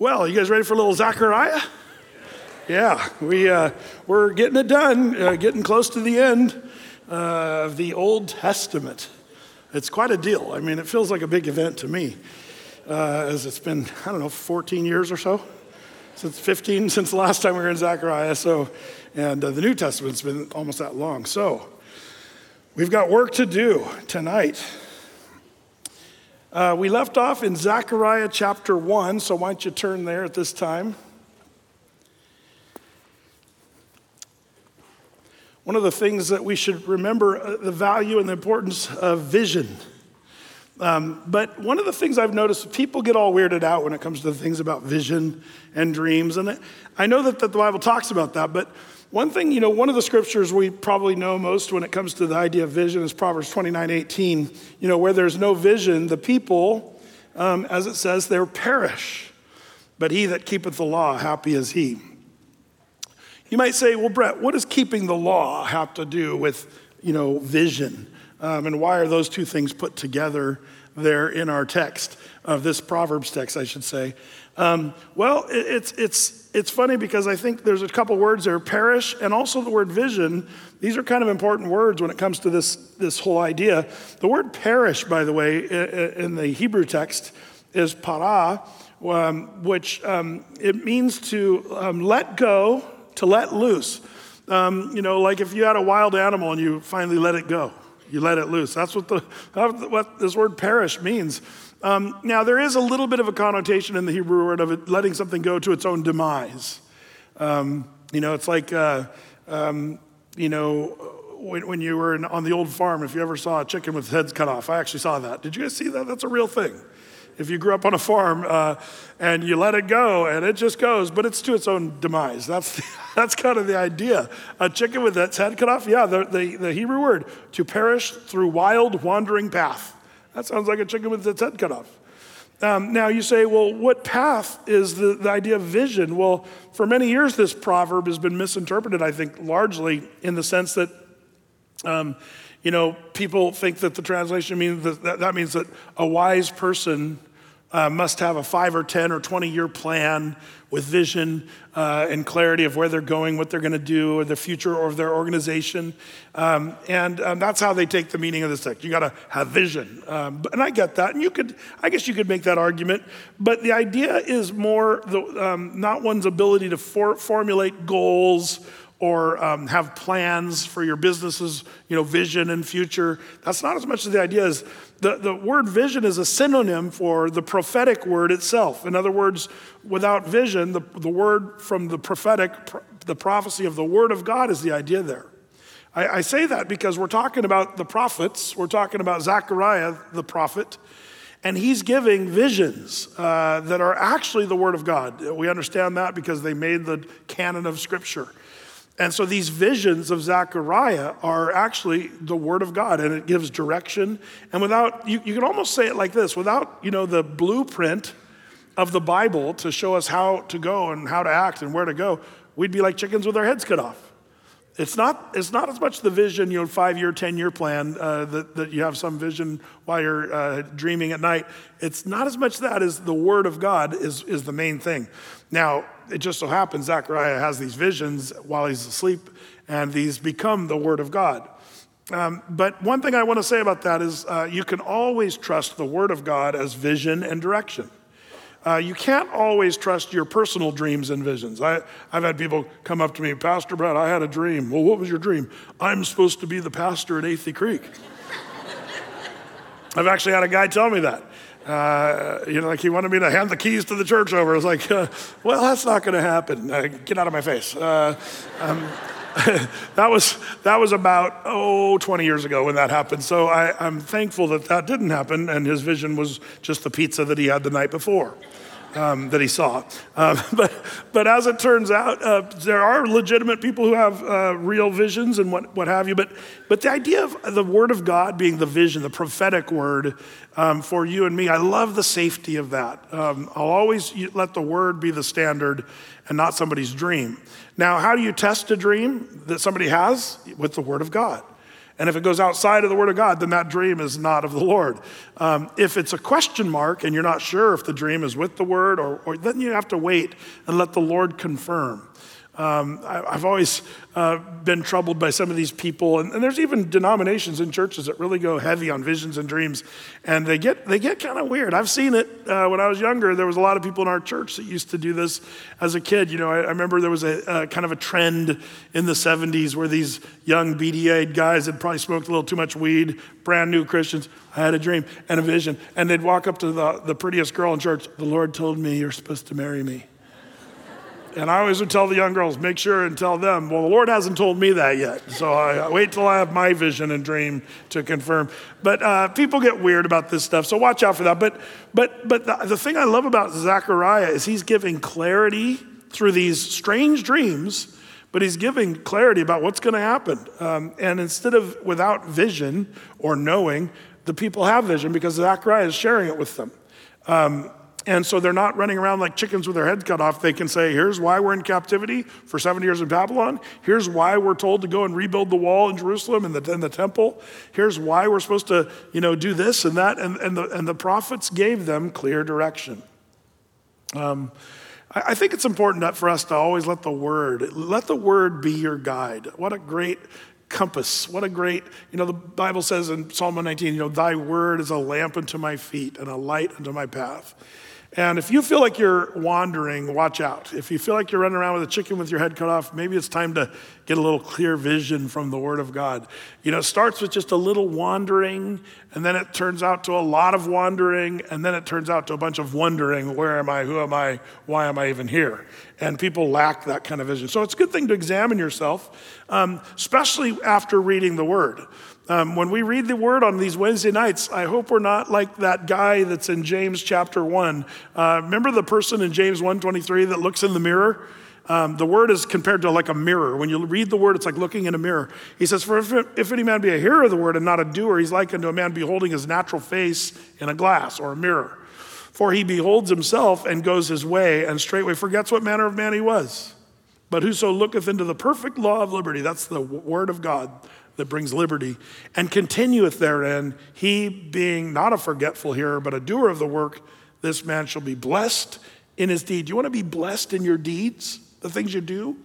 Well, you guys ready for a little Zechariah? Yeah, we, uh, we're getting it done, uh, getting close to the end uh, of the Old Testament. It's quite a deal. I mean, it feels like a big event to me, uh, as it's been, I don't know, 14 years or so, since 15, since the last time we were in Zechariah. So, and uh, the New Testament's been almost that long. So, we've got work to do tonight. Uh, we left off in Zechariah chapter 1, so why don't you turn there at this time? One of the things that we should remember uh, the value and the importance of vision. Um, but one of the things I've noticed, people get all weirded out when it comes to things about vision and dreams. And I know that, that the Bible talks about that, but one thing, you know, one of the scriptures we probably know most when it comes to the idea of vision is Proverbs 29 18. You know, where there's no vision, the people, um, as it says, they perish. But he that keepeth the law, happy is he. You might say, well, Brett, what does keeping the law have to do with, you know, vision? Um, and why are those two things put together there in our text, of this Proverbs text, I should say? Um, well, it's, it's, it's funny because I think there's a couple words there perish and also the word vision. These are kind of important words when it comes to this, this whole idea. The word perish, by the way, in the Hebrew text is para, um, which um, it means to um, let go, to let loose. Um, you know, like if you had a wild animal and you finally let it go, you let it loose. That's what, the, what this word perish means. Um, now, there is a little bit of a connotation in the Hebrew word of it letting something go to its own demise. Um, you know, it's like, uh, um, you know, when, when you were in, on the old farm, if you ever saw a chicken with heads cut off, I actually saw that. Did you guys see that? That's a real thing. If you grew up on a farm uh, and you let it go and it just goes, but it's to its own demise. That's, that's kind of the idea. A chicken with its head cut off, yeah, the, the, the Hebrew word, to perish through wild wandering path. That sounds like a chicken with its head cut off. Um, now you say, well, what path is the, the idea of vision? Well, for many years, this proverb has been misinterpreted, I think, largely in the sense that, um, you know, people think that the translation means that, that, that means that a wise person uh, must have a five or 10 or 20 year plan with vision uh, and clarity of where they're going, what they're going to do, or the future of their organization. Um, and um, that's how they take the meaning of this text. You got to have vision. Um, and I get that. And you could, I guess you could make that argument. But the idea is more the, um, not one's ability to for, formulate goals or um, have plans for your business's you know, vision and future. That's not as much as the idea is the, the word vision is a synonym for the prophetic word itself. In other words, without vision, the, the word from the prophetic, the prophecy of the word of God is the idea there. I, I say that because we're talking about the prophets, we're talking about Zechariah, the prophet, and he's giving visions uh, that are actually the word of God. We understand that because they made the canon of scripture. And so these visions of Zechariah are actually the word of God and it gives direction. And without, you, you can almost say it like this without, you know, the blueprint of the Bible to show us how to go and how to act and where to go, we'd be like chickens with our heads cut off. It's not, it's not as much the vision, you know, five year, 10 year plan uh, that, that you have some vision while you're uh, dreaming at night. It's not as much that as the word of God is, is the main thing. Now, it just so happens Zechariah has these visions while he's asleep, and these become the word of God. Um, but one thing I want to say about that is uh, you can always trust the word of God as vision and direction. Uh, you can't always trust your personal dreams and visions. I, have had people come up to me, Pastor Brett, I had a dream. Well, what was your dream? I'm supposed to be the pastor at Athey Creek. I've actually had a guy tell me that. Uh, you know, like he wanted me to hand the keys to the church over. I was like, uh, well, that's not going to happen. Uh, get out of my face. Uh, um, that was that was about oh 20 years ago when that happened. So I, am thankful that that didn't happen, and his vision was just the pizza that he had the night before. Um, that he saw. Um, but, but as it turns out, uh, there are legitimate people who have uh, real visions and what, what have you. But, but the idea of the Word of God being the vision, the prophetic word um, for you and me, I love the safety of that. Um, I'll always let the Word be the standard and not somebody's dream. Now, how do you test a dream that somebody has? With the Word of God. And if it goes outside of the Word of God, then that dream is not of the Lord. Um, if it's a question mark and you're not sure if the dream is with the Word, or, or then you have to wait and let the Lord confirm. Um, I, have always uh, been troubled by some of these people, and, and, there's even denominations in churches that really go heavy on visions and dreams, and they get they get kind of weird. I've seen it uh, when I was younger. There was a lot of people in our church that used to do this as a kid. You know, I, I remember there was a, a, kind of a trend in the '70s where these young BDA guys had probably smoked a little too much weed, brand new Christians. I had a dream and a vision, and they'd walk up to the, the prettiest girl in church. The Lord told me you're supposed to marry me. And I always would tell the young girls, make sure and tell them, well, the Lord hasn't told me that yet. So I wait till I have my vision and dream to confirm. But uh, people get weird about this stuff, so watch out for that. But, but, but the, the thing I love about Zechariah is he's giving clarity through these strange dreams, but he's giving clarity about what's going to happen. Um, and instead of without vision or knowing, the people have vision because Zechariah is sharing it with them. Um, and so they're not running around like chickens with their heads cut off. They can say, here's why we're in captivity for 70 years in Babylon. Here's why we're told to go and rebuild the wall in Jerusalem and the, and the temple. Here's why we're supposed to, you know, do this and that. And, and, the, and the prophets gave them clear direction. Um, I, I think it's important for us to always let the word, let the word be your guide. What a great compass. What a great, you know, the Bible says in Psalm 119, you know, thy word is a lamp unto my feet and a light unto my path. And if you feel like you're wandering, watch out. If you feel like you're running around with a chicken with your head cut off, maybe it's time to get a little clear vision from the Word of God. You know, it starts with just a little wandering, and then it turns out to a lot of wandering, and then it turns out to a bunch of wondering where am I, who am I, why am I even here? And people lack that kind of vision. So it's a good thing to examine yourself, um, especially after reading the Word. Um, when we read the word on these Wednesday nights, I hope we're not like that guy that's in James chapter 1. Uh, remember the person in James 1.23 that looks in the mirror? Um, the word is compared to like a mirror. When you read the word, it's like looking in a mirror. He says, For if, if any man be a hearer of the word and not a doer, he's like unto a man beholding his natural face in a glass or a mirror. For he beholds himself and goes his way, and straightway forgets what manner of man he was. But whoso looketh into the perfect law of liberty, that's the word of God, that brings liberty, and continueth therein, he being not a forgetful hearer, but a doer of the work, this man shall be blessed in his deed. You want to be blessed in your deeds, the things you do?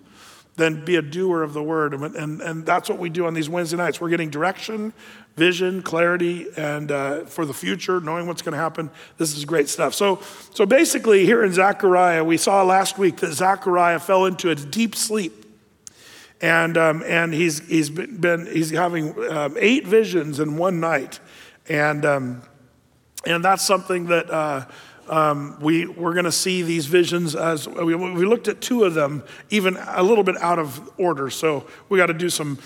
Then be a doer of the word. And, and, and that's what we do on these Wednesday nights. We're getting direction, vision, clarity, and uh, for the future, knowing what's going to happen. This is great stuff. So, so basically, here in Zechariah, we saw last week that Zechariah fell into a deep sleep and um, and he's he's been he's having um, eight visions in one night, and um, and that's something that. Uh, um, we, we're going to see these visions as we, we looked at two of them, even a little bit out of order. So we got to do some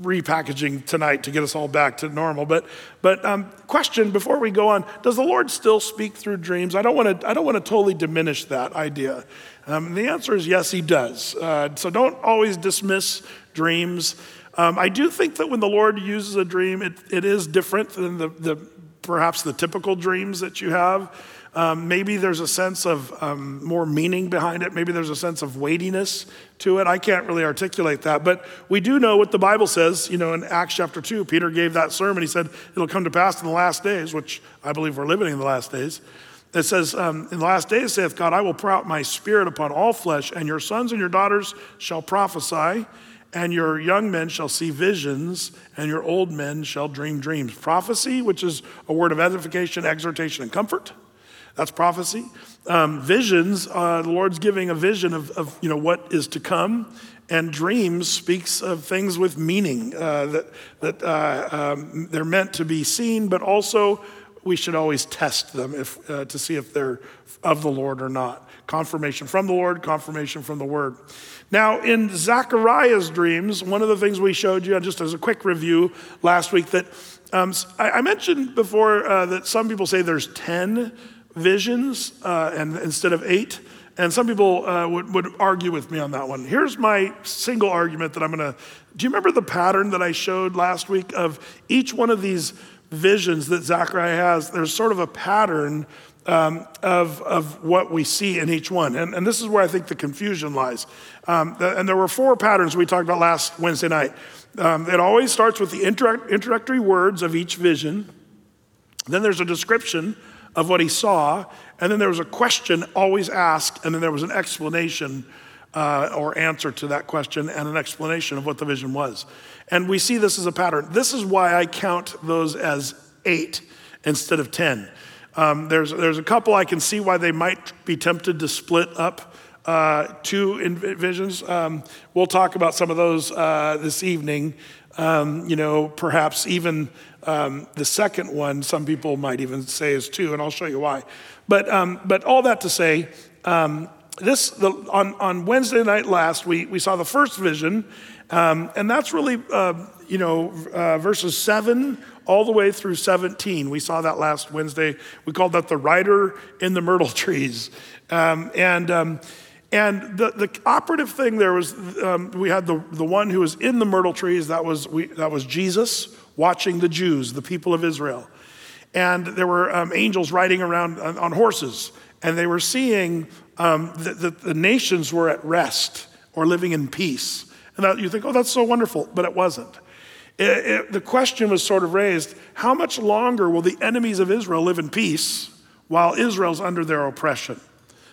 repackaging tonight to get us all back to normal. But, but um, question before we go on: Does the Lord still speak through dreams? I don't want to. I don't want to totally diminish that idea. Um, the answer is yes, he does. Uh, so don't always dismiss dreams. Um, I do think that when the Lord uses a dream, it, it is different than the, the, perhaps the typical dreams that you have. Um, maybe there's a sense of um, more meaning behind it. Maybe there's a sense of weightiness to it. I can't really articulate that. But we do know what the Bible says. You know, in Acts chapter 2, Peter gave that sermon. He said, It'll come to pass in the last days, which I believe we're living in the last days, it says, um, In the last days, saith God, I will pour out my spirit upon all flesh, and your sons and your daughters shall prophesy, and your young men shall see visions, and your old men shall dream dreams. Prophecy, which is a word of edification, exhortation, and comfort. That's prophecy. Um, visions, uh, the Lord's giving a vision of, of, you know, what is to come. And dreams speaks of things with meaning, uh, that, that uh, um, they're meant to be seen, but also we should always test them if, uh, to see if they're of the Lord or not. Confirmation from the Lord, confirmation from the Word. Now, in Zechariah's dreams, one of the things we showed you, just as a quick review last week, that um, I, I, mentioned before uh, that some people say there's 10 visions uh, and, instead of eight. And some people uh, would, would argue with me on that one. Here's my single argument that I'm to. Do you remember the pattern that I showed last week of each one of these visions that Zechariah has, there's sort of a pattern um, of, of what we see in each one. And, and this is where I think the confusion lies. Um, the, and there were four patterns we talked about last Wednesday night. Um, it always starts with the introductory words of each vision. Then there's a description of what he saw. And then there was a question always asked. And then there was an explanation uh, or answer to that question and an explanation of what the vision was. And we see this as a pattern. This is why I count those as eight instead of 10. Um, there's, there's a couple I can see why they might be tempted to split up uh, two visions. Um, we'll talk about some of those uh, this evening. Um, you know, perhaps even um, the second one, some people might even say is two, and I'll show you why. But, um, but all that to say, um, this the, on, on Wednesday night last, we, we saw the first vision, um, and that's really, uh, you know, uh, verses 7 all the way through 17. We saw that last Wednesday. We called that the rider in the myrtle trees. Um, and um, and the, the operative thing there was um, we had the, the one who was in the myrtle trees, that was, we, that was Jesus watching the Jews, the people of Israel. And there were um, angels riding around on, on, horses, and they were seeing um, that the, the nations were at rest or living in peace. And that, you think, oh, that's so wonderful, but it wasn't. It, it, the question was sort of raised how much longer will the enemies of Israel live in peace while Israel's under their oppression?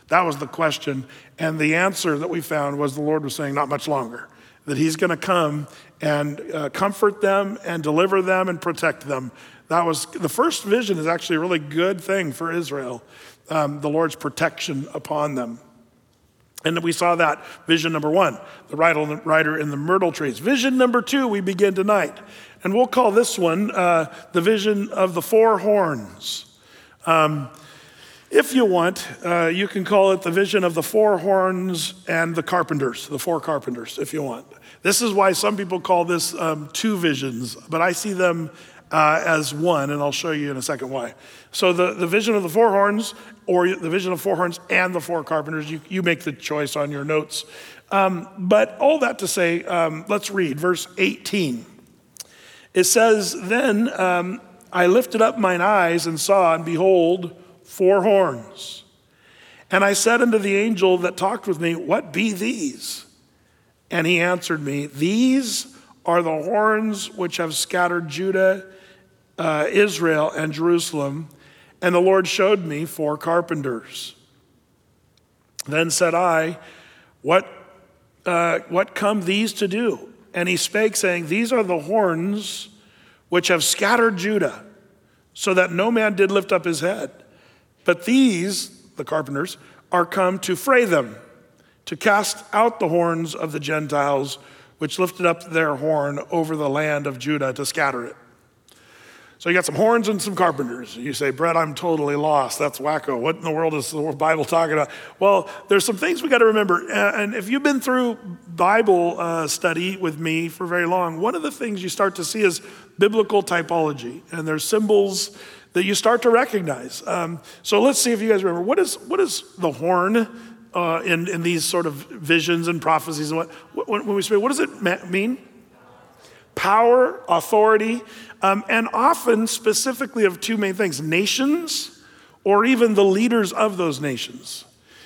That was the question. And the answer that we found was the Lord was saying, not much longer. That He's going to come and uh, comfort them and deliver them and protect them. That was the first vision, is actually a really good thing for Israel, um, the Lord's protection upon them. And we saw that vision number one, the rider in the myrtle trees. Vision number two, we begin tonight. And we'll call this one uh, the vision of the four horns. Um, if you want, uh, you can call it the vision of the four horns and the carpenters, the four carpenters, if you want. This is why some people call this um, two visions, but I see them uh, as one, and I'll show you in a second why. So, the, the vision of the four horns, or the vision of four horns and the four carpenters, you, you make the choice on your notes. Um, but all that to say, um, let's read verse 18. It says, Then um, I lifted up mine eyes and saw, and behold, four horns. And I said unto the angel that talked with me, What be these? And he answered me, These are the horns which have scattered Judah, uh, Israel, and Jerusalem. And the Lord showed me four carpenters. Then said I, What, uh, what come these to do? And he spake, saying, These are the horns which have scattered Judah, so that no man did lift up his head. But these, the carpenters, are come to fray them, to cast out the horns of the Gentiles, which lifted up their horn over the land of Judah to scatter it. So you got some horns and some carpenters. You say, Brett, I'm totally lost. That's wacko. What in the world is the Bible talking about? Well, there's some things we got to remember. And if you've been through Bible uh, study with me for very long, one of the things you start to see is biblical typology. And there's symbols that you start to recognize. Um, so let's see if you guys remember. What is, what is the horn uh, in, in these sort of visions and prophecies? And what, when we speak, what does it mean? Power, authority, um, and often specifically of two main things nations or even the leaders of those nations.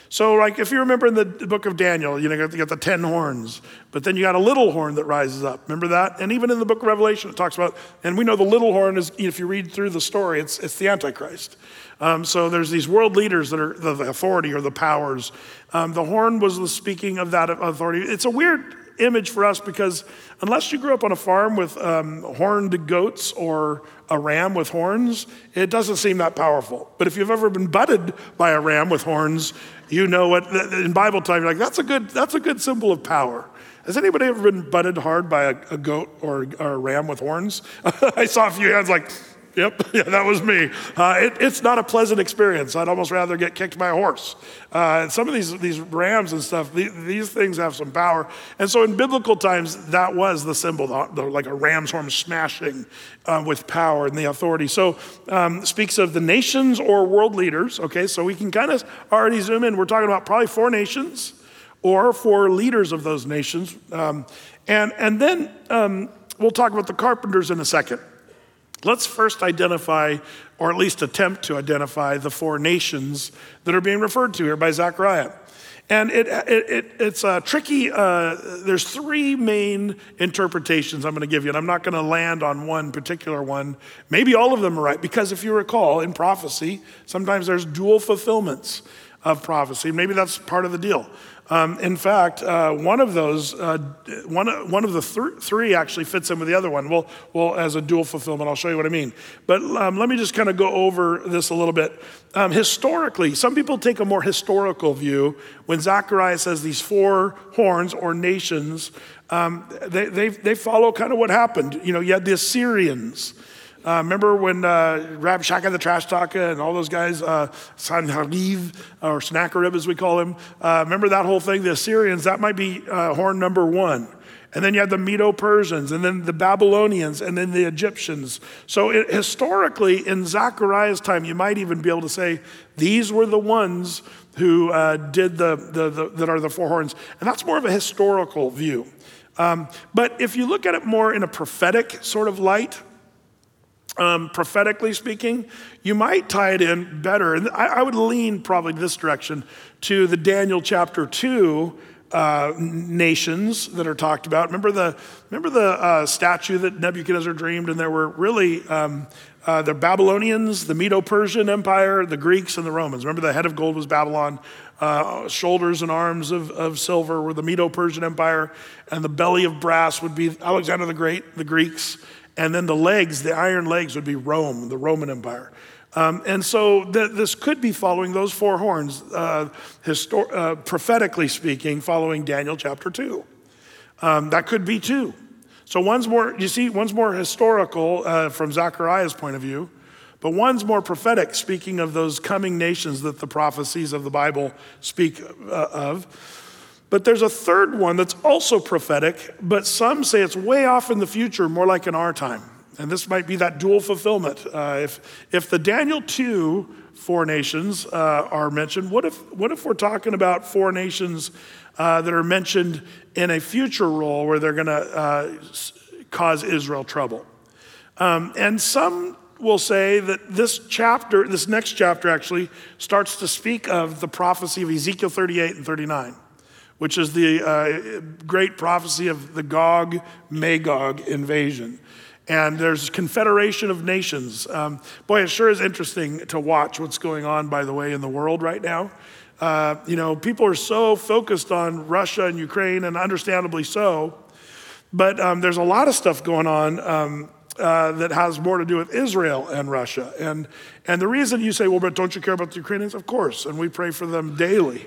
So, like, if you remember in the book of Daniel, you know, you got the 10 horns, but then you got a little horn that rises up. Remember that? And even in the book of Revelation, it talks about, and we know the little horn is, if you read through the story, it's, it's the Antichrist. Um, so there's these world leaders that are the, authority or the powers. Um, the horn was the speaking of that authority. It's a weird image for us because unless you grew up on a farm with um, horned goats or a ram with horns, it doesn't seem that powerful. But if you've ever been butted by a ram with horns, you know what in Bible time you're like that's a good that's a good symbol of power. Has anybody ever been butted hard by a, a goat or, or, a ram with horns? I saw a few hands like, Yep, yeah, that was me. Uh, it, it's not a pleasant experience. I'd almost rather get kicked by a horse. Uh, some of these, these rams and stuff, the, these things have some power. And so in biblical times, that was the symbol, the, the, like a ram's horn smashing uh, with power and the authority. So um, speaks of the nations or world leaders. Okay, so we can kind of already zoom in. We're talking about probably four nations or four leaders of those nations. Um, and, and then um, we'll talk about the carpenters in a second. Let's first identify, or at least attempt to identify, the four nations that are being referred to here by Zechariah. And it, it, it, it's a tricky, uh, there's three main interpretations I'm going to give you, and I'm not going to land on one particular one. Maybe all of them are right, because if you recall, in prophecy, sometimes there's dual fulfillments of prophecy. Maybe that's part of the deal. Um, in fact, uh, one of those, uh, one, one of the th- three actually fits in with the other one. Well, well, as a dual fulfillment, I'll show you what I mean. But um, let me just kind of go over this a little bit. Um, historically, some people take a more historical view when Zechariah says these four horns or nations. Um, they, they, they follow kind of what happened. You know, you had the Assyrians. Uh, remember when uh, Rabshakeh the Trash Talker and all those guys, uh, or Sennacherib as we call him, uh, remember that whole thing? The Assyrians, that might be uh, horn number one. And then you had the Medo Persians, and then the Babylonians, and then the Egyptians. So it, historically, in Zechariah's time, you might even be able to say these were the ones who uh, did the, the, the, that are the four horns. And that's more of a historical view. Um, but if you look at it more in a prophetic sort of light, um, prophetically speaking, you might tie it in better. And I, I, would lean probably this direction to the Daniel chapter 2 uh, nations that are talked about. Remember the, remember the uh, statue that Nebuchadnezzar dreamed, and there were really um, uh, the Babylonians, the Medo Persian Empire, the Greeks, and the Romans. Remember the head of gold was Babylon, uh, shoulders and arms of, of silver were the Medo Persian Empire, and the belly of brass would be Alexander the Great, the Greeks. And then the legs, the iron legs, would be Rome, the Roman Empire. Um, and so th- this could be following those four horns, uh, histor- uh, prophetically speaking, following Daniel chapter 2. Um, that could be too. So one's more, you see, one's more historical uh, from Zechariah's point of view, but one's more prophetic, speaking of those coming nations that the prophecies of the Bible speak uh, of. But there's a third one that's also prophetic, but some say it's way off in the future, more like in our time. And this might be that dual fulfillment. Uh, if, if the Daniel 2 four nations uh, are mentioned, what if, what if we're talking about four nations uh, that are mentioned in a future role where they're going to uh, cause Israel trouble? Um, and some will say that this chapter, this next chapter actually, starts to speak of the prophecy of Ezekiel 38 and 39 which is the uh, great prophecy of the Gog Magog invasion. And there's confederation of nations. Um, boy, it sure is interesting to watch what's going on, by the way, in the world right now. Uh, you know, people are so focused on Russia and Ukraine, and understandably so. But um, there's a lot of stuff going on um, uh, that has more to do with Israel and Russia. And, and the reason you say, well, but don't you care about the Ukrainians? Of course, and we pray for them daily.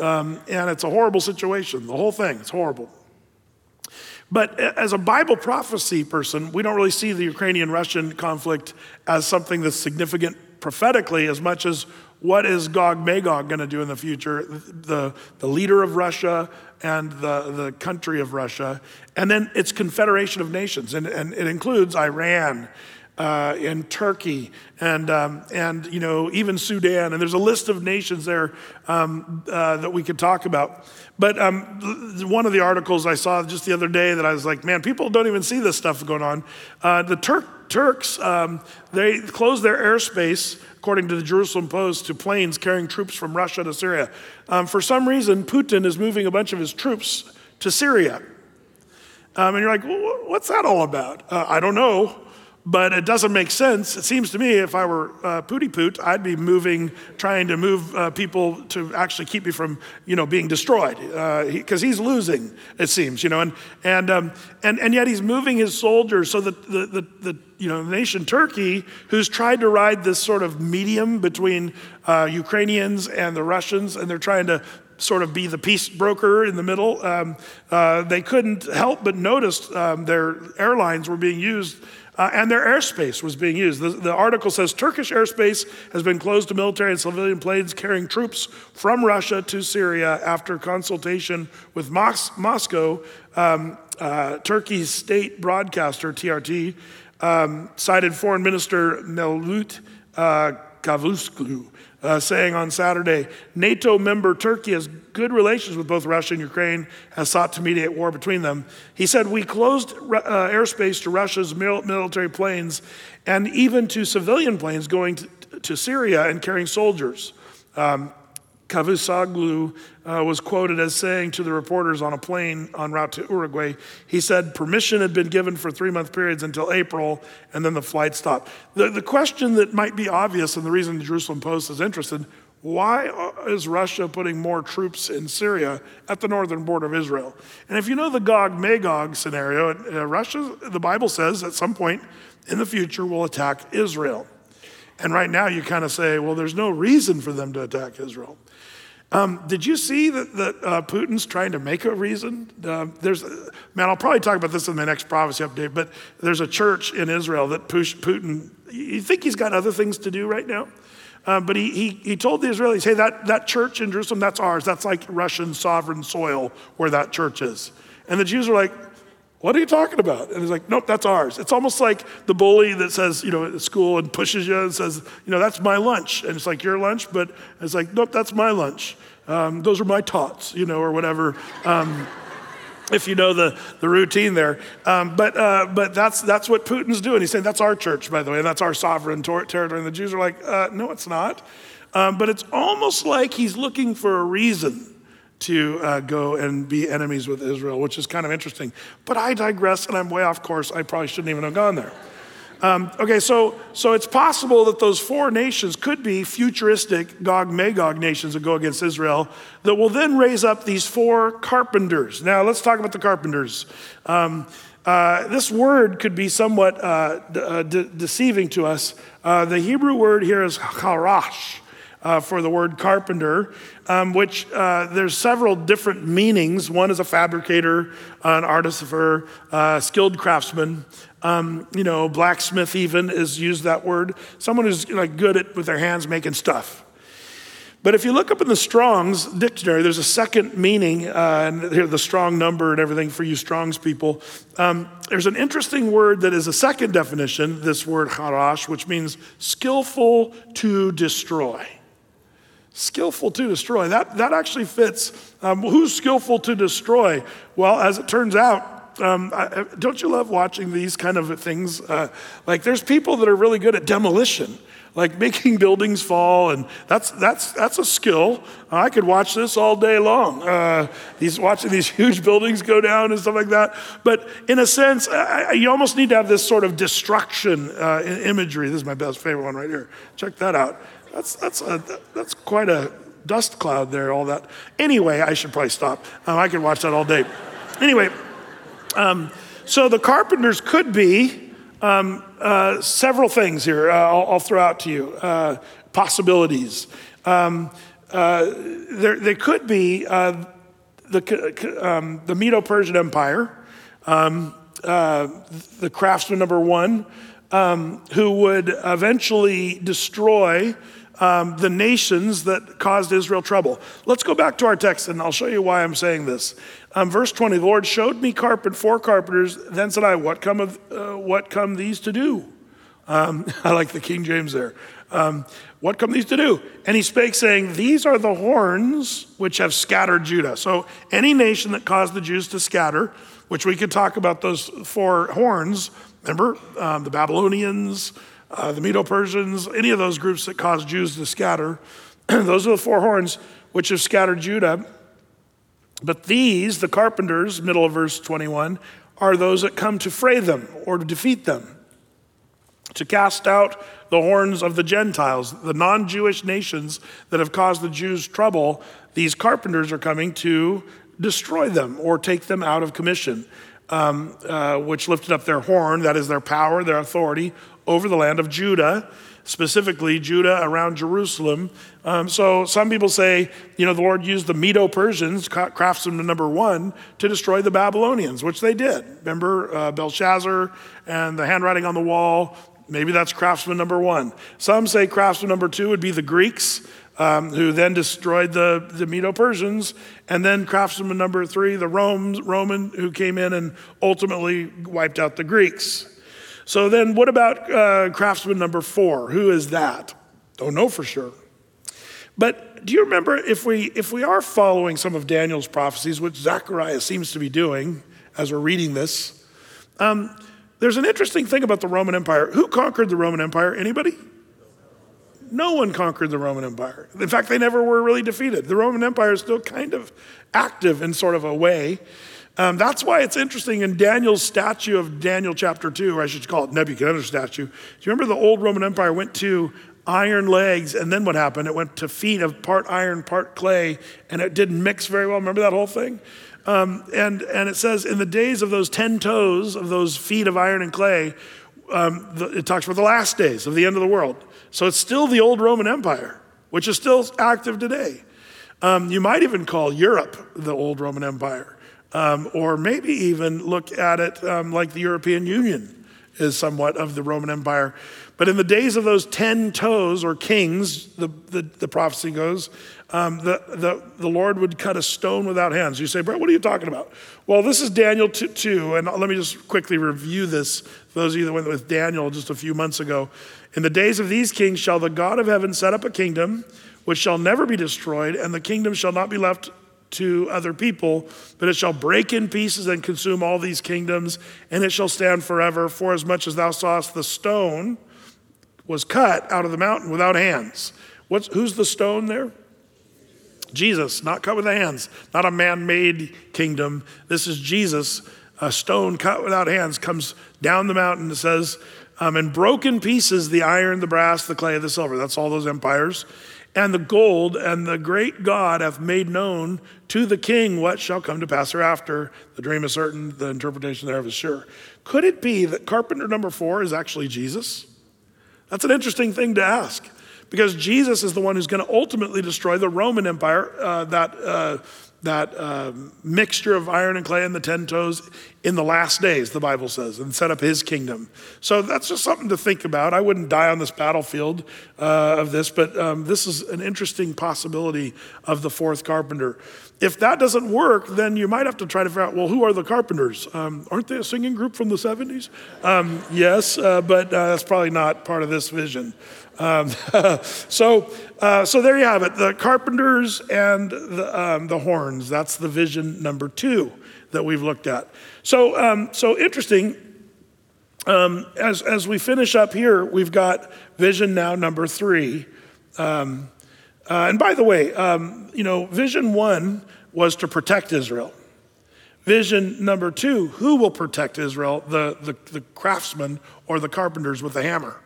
Um, and it's a horrible situation, the whole thing, it's horrible. But as a Bible prophecy person, we don't really see the Ukrainian Russian conflict as something that's significant prophetically as much as what is Gog Magog going to do in the future, the, the leader of Russia and the, the country of Russia. And then its confederation of nations, and, and it includes Iran uh, and Turkey and, um, and you know, even Sudan. And there's a list of nations there um, uh, that we could talk about. But um, one of the articles I saw just the other day that I was like, man, people don't even see this stuff going on. Uh, the Turk, Turks, um, they closed their airspace, according to the Jerusalem Post, to planes carrying troops from Russia to Syria. Um, for some reason, Putin is moving a bunch of his troops to Syria. Um, and you're like, well, what's that all about? Uh, I don't know but it doesn't make sense. It seems to me if I were uh, Pooty Poot, I'd be moving, trying to move uh, people to actually keep me from, you know, being destroyed, because uh, he, he's losing. It seems, you know, and and um, and and yet he's moving his soldiers so that the the, the you know nation Turkey, who's tried to ride this sort of medium between uh, Ukrainians and the Russians, and they're trying to sort of be the peace broker in the middle. Um, uh, they couldn't help but notice um, their airlines were being used uh, and their airspace was being used. The, the, article says Turkish airspace has been closed to military and civilian planes carrying troops from Russia to Syria after consultation with Mos- Moscow. Um, uh, Turkey's state broadcaster, TRT, um, cited Foreign Minister Mevlut uh, uh, saying on Saturday, NATO member Turkey has good relations with both Russia and Ukraine, has sought to mediate war between them. He said, We closed uh, airspace to Russia's military planes and even to civilian planes going to, to Syria and carrying soldiers. Um, Cavusoglu uh, was quoted as saying to the reporters on a plane en route to Uruguay, he said permission had been given for three month periods until April, and then the flight stopped. The, the question that might be obvious, and the reason the Jerusalem Post is interested, why is Russia putting more troops in Syria at the northern border of Israel? And if you know the Gog Magog scenario, uh, Russia, the Bible says at some point in the future will attack Israel. And right now you kind of say, well, there's no reason for them to attack Israel. Um, did you see that, that uh, Putin's trying to make a reason? Uh, there's, man, I'll probably talk about this in my next prophecy update, but there's a church in Israel that pushed Putin, you think he's got other things to do right now? Uh, but he, he, he told the Israelis, hey, that, that church in Jerusalem, that's ours. That's like Russian sovereign soil where that church is. And the Jews are like, what are you talking about? And he's like, Nope, that's ours. It's almost like the bully that says, you know, at school and pushes you and says, You know, that's my lunch. And it's like, Your lunch? But it's like, Nope, that's my lunch. Um, those are my tots, you know, or whatever. Um, if you know the, the routine there. Um, but, uh, but that's, that's what Putin's doing. He's saying, That's our church, by the way, and that's our sovereign ter- territory. And the Jews are like, uh, No, it's not. Um, but it's almost like he's looking for a reason to uh, go and be enemies with Israel, which is kind of interesting. But I digress and I'm way off course. I probably shouldn't even have gone there. Um, okay, so, so it's possible that those four nations could be futuristic Gog Magog nations that go against Israel that will then raise up these four carpenters. Now, let's talk about the carpenters. Um, uh, this word could be somewhat uh, uh de- deceiving to us. Uh, the Hebrew word here is charash uh, for the word carpenter, um, which uh, there's several different meanings. One is a fabricator, an artificer, uh, skilled craftsman. Um, you know, blacksmith even is used that word. Someone who's like good at with their hands making stuff. But if you look up in the Strong's dictionary, there's a second meaning, uh, and here the strong number and everything for you Strong's people. Um, there's an interesting word that is a second definition, this word harash, which means skillful to destroy skillful to destroy. That, that actually fits. Um, who's skillful to destroy? Well, as it turns out, um, I, don't you love watching these kind of things? Uh, like, there's people that are really good at demolition, like making buildings fall, and that's that's that's a skill. I could watch this all day long. Uh, he's watching these huge buildings go down and stuff like that. But in a sense, I, you almost need to have this sort of destruction uh, imagery. This is my best favorite one right here. Check that out. That's, that's, a, that's quite a dust cloud there, all that. Anyway, I should probably stop. Um, I could watch that all day. Anyway, um, so the carpenters could be um, uh, several things here. Uh, I'll, I'll, throw out to you uh, possibilities. Um, uh, there, they could be uh, the, um, the Medo Persian Empire, um, the craftsman number one, who would eventually destroy um, the nations that caused Israel trouble. Let's go back to our text and I'll show you why I'm saying this. Um, verse 20 The Lord showed me carpet, four carpenters. Then said I, What come, of, uh, what come these to do? Um, I like the King James there. Um, what come these to do? And he spake, saying, These are the horns which have scattered Judah. So any nation that caused the Jews to scatter, which we could talk about those four horns, remember um, the Babylonians, uh, the Medo Persians, any of those groups that caused Jews to scatter. those are the four horns which have scattered Judah. But these, the carpenters, middle of verse 21, are those that come to fray them or to defeat them, to cast out the horns of the Gentiles, the non Jewish nations that have caused the Jews trouble. These carpenters are coming to destroy them or take them out of commission, um, uh, which lifted up their horn, that is their power, their authority over the land of Judah, specifically Judah around Jerusalem. Um, so some people say, you know, the Lord used the Medo Persians, craftsman number one, to destroy the Babylonians, which they did. Remember uh, Belshazzar and the handwriting on the wall? Maybe that's craftsman number one. Some say craftsman number two would be the Greeks. Um, who then destroyed the, the Medo Persians, and then craftsman number three, the Romans, Roman, who came in and ultimately wiped out the Greeks. So then, what about uh, craftsman number four? Who is that? Don't know for sure. But do you remember if we if we are following some of Daniel's prophecies, which Zechariah seems to be doing as we're reading this, um, there's an interesting thing about the Roman Empire. Who conquered the Roman Empire? Anybody? No one conquered the Roman Empire. In fact, they never were really defeated. The Roman Empire is still kind of active in sort of a way. Um, that's why it's interesting in Daniel's statue of Daniel chapter 2, or I should call it Nebuchadnezzar's statue. Do you remember the old Roman Empire went to iron legs, and then what happened? It went to feet of part iron, part clay, and it didn't mix very well. Remember that whole thing? Um, and, and it says, in the days of those 10 toes, of those feet of iron and clay, um, the, it talks about the last days of the end of the world. So it's still the old Roman Empire, which is still active today. Um, you might even call Europe the old Roman Empire, um, or maybe even look at it um, like the European Union is somewhat of the Roman Empire. But in the days of those 10 toes or kings, the, the, the prophecy goes, um, the, the, the Lord would cut a stone without hands. You say, Brett, what are you talking about? Well, this is Daniel 2, 2, and let me just quickly review this. For those of you that went with Daniel just a few months ago. In the days of these kings shall the God of heaven set up a kingdom which shall never be destroyed, and the kingdom shall not be left to other people, but it shall break in pieces and consume all these kingdoms, and it shall stand forever. For as much as thou sawest the stone was cut out of the mountain without hands. What's, who's the stone there? Jesus, not cut with the hands, not a man made kingdom. This is Jesus, a stone cut without hands, comes down the mountain. It says, um, and broken pieces the iron, the brass, the clay, the silver. That's all those empires. And the gold, and the great God hath made known to the king what shall come to pass hereafter. The dream is certain, the interpretation thereof is sure. Could it be that carpenter number four is actually Jesus? That's an interesting thing to ask because Jesus is the one who's going to ultimately destroy the Roman Empire, uh, that, uh, that uh, mixture of iron and clay and the ten toes in the last days, the Bible says, and set up his kingdom. So that's just something to think about. I wouldn't die on this battlefield uh, of this, but um, this is an interesting possibility of the fourth carpenter. If that doesn't work, then you might have to try to figure out well, who are the carpenters? Um, aren't they a singing group from the 70s? Um, yes, uh, but uh, that's probably not part of this vision. Um, so, uh, so there you have it the carpenters and the, um, the horns. That's the vision number two that we've looked at. So, um, so interesting. Um, as, as we finish up here, we've got vision now number three. Um, uh, and by the way, um, you know, vision one was to protect Israel. Vision number two, who will protect Israel? The, the, the craftsmen or the carpenters with the hammer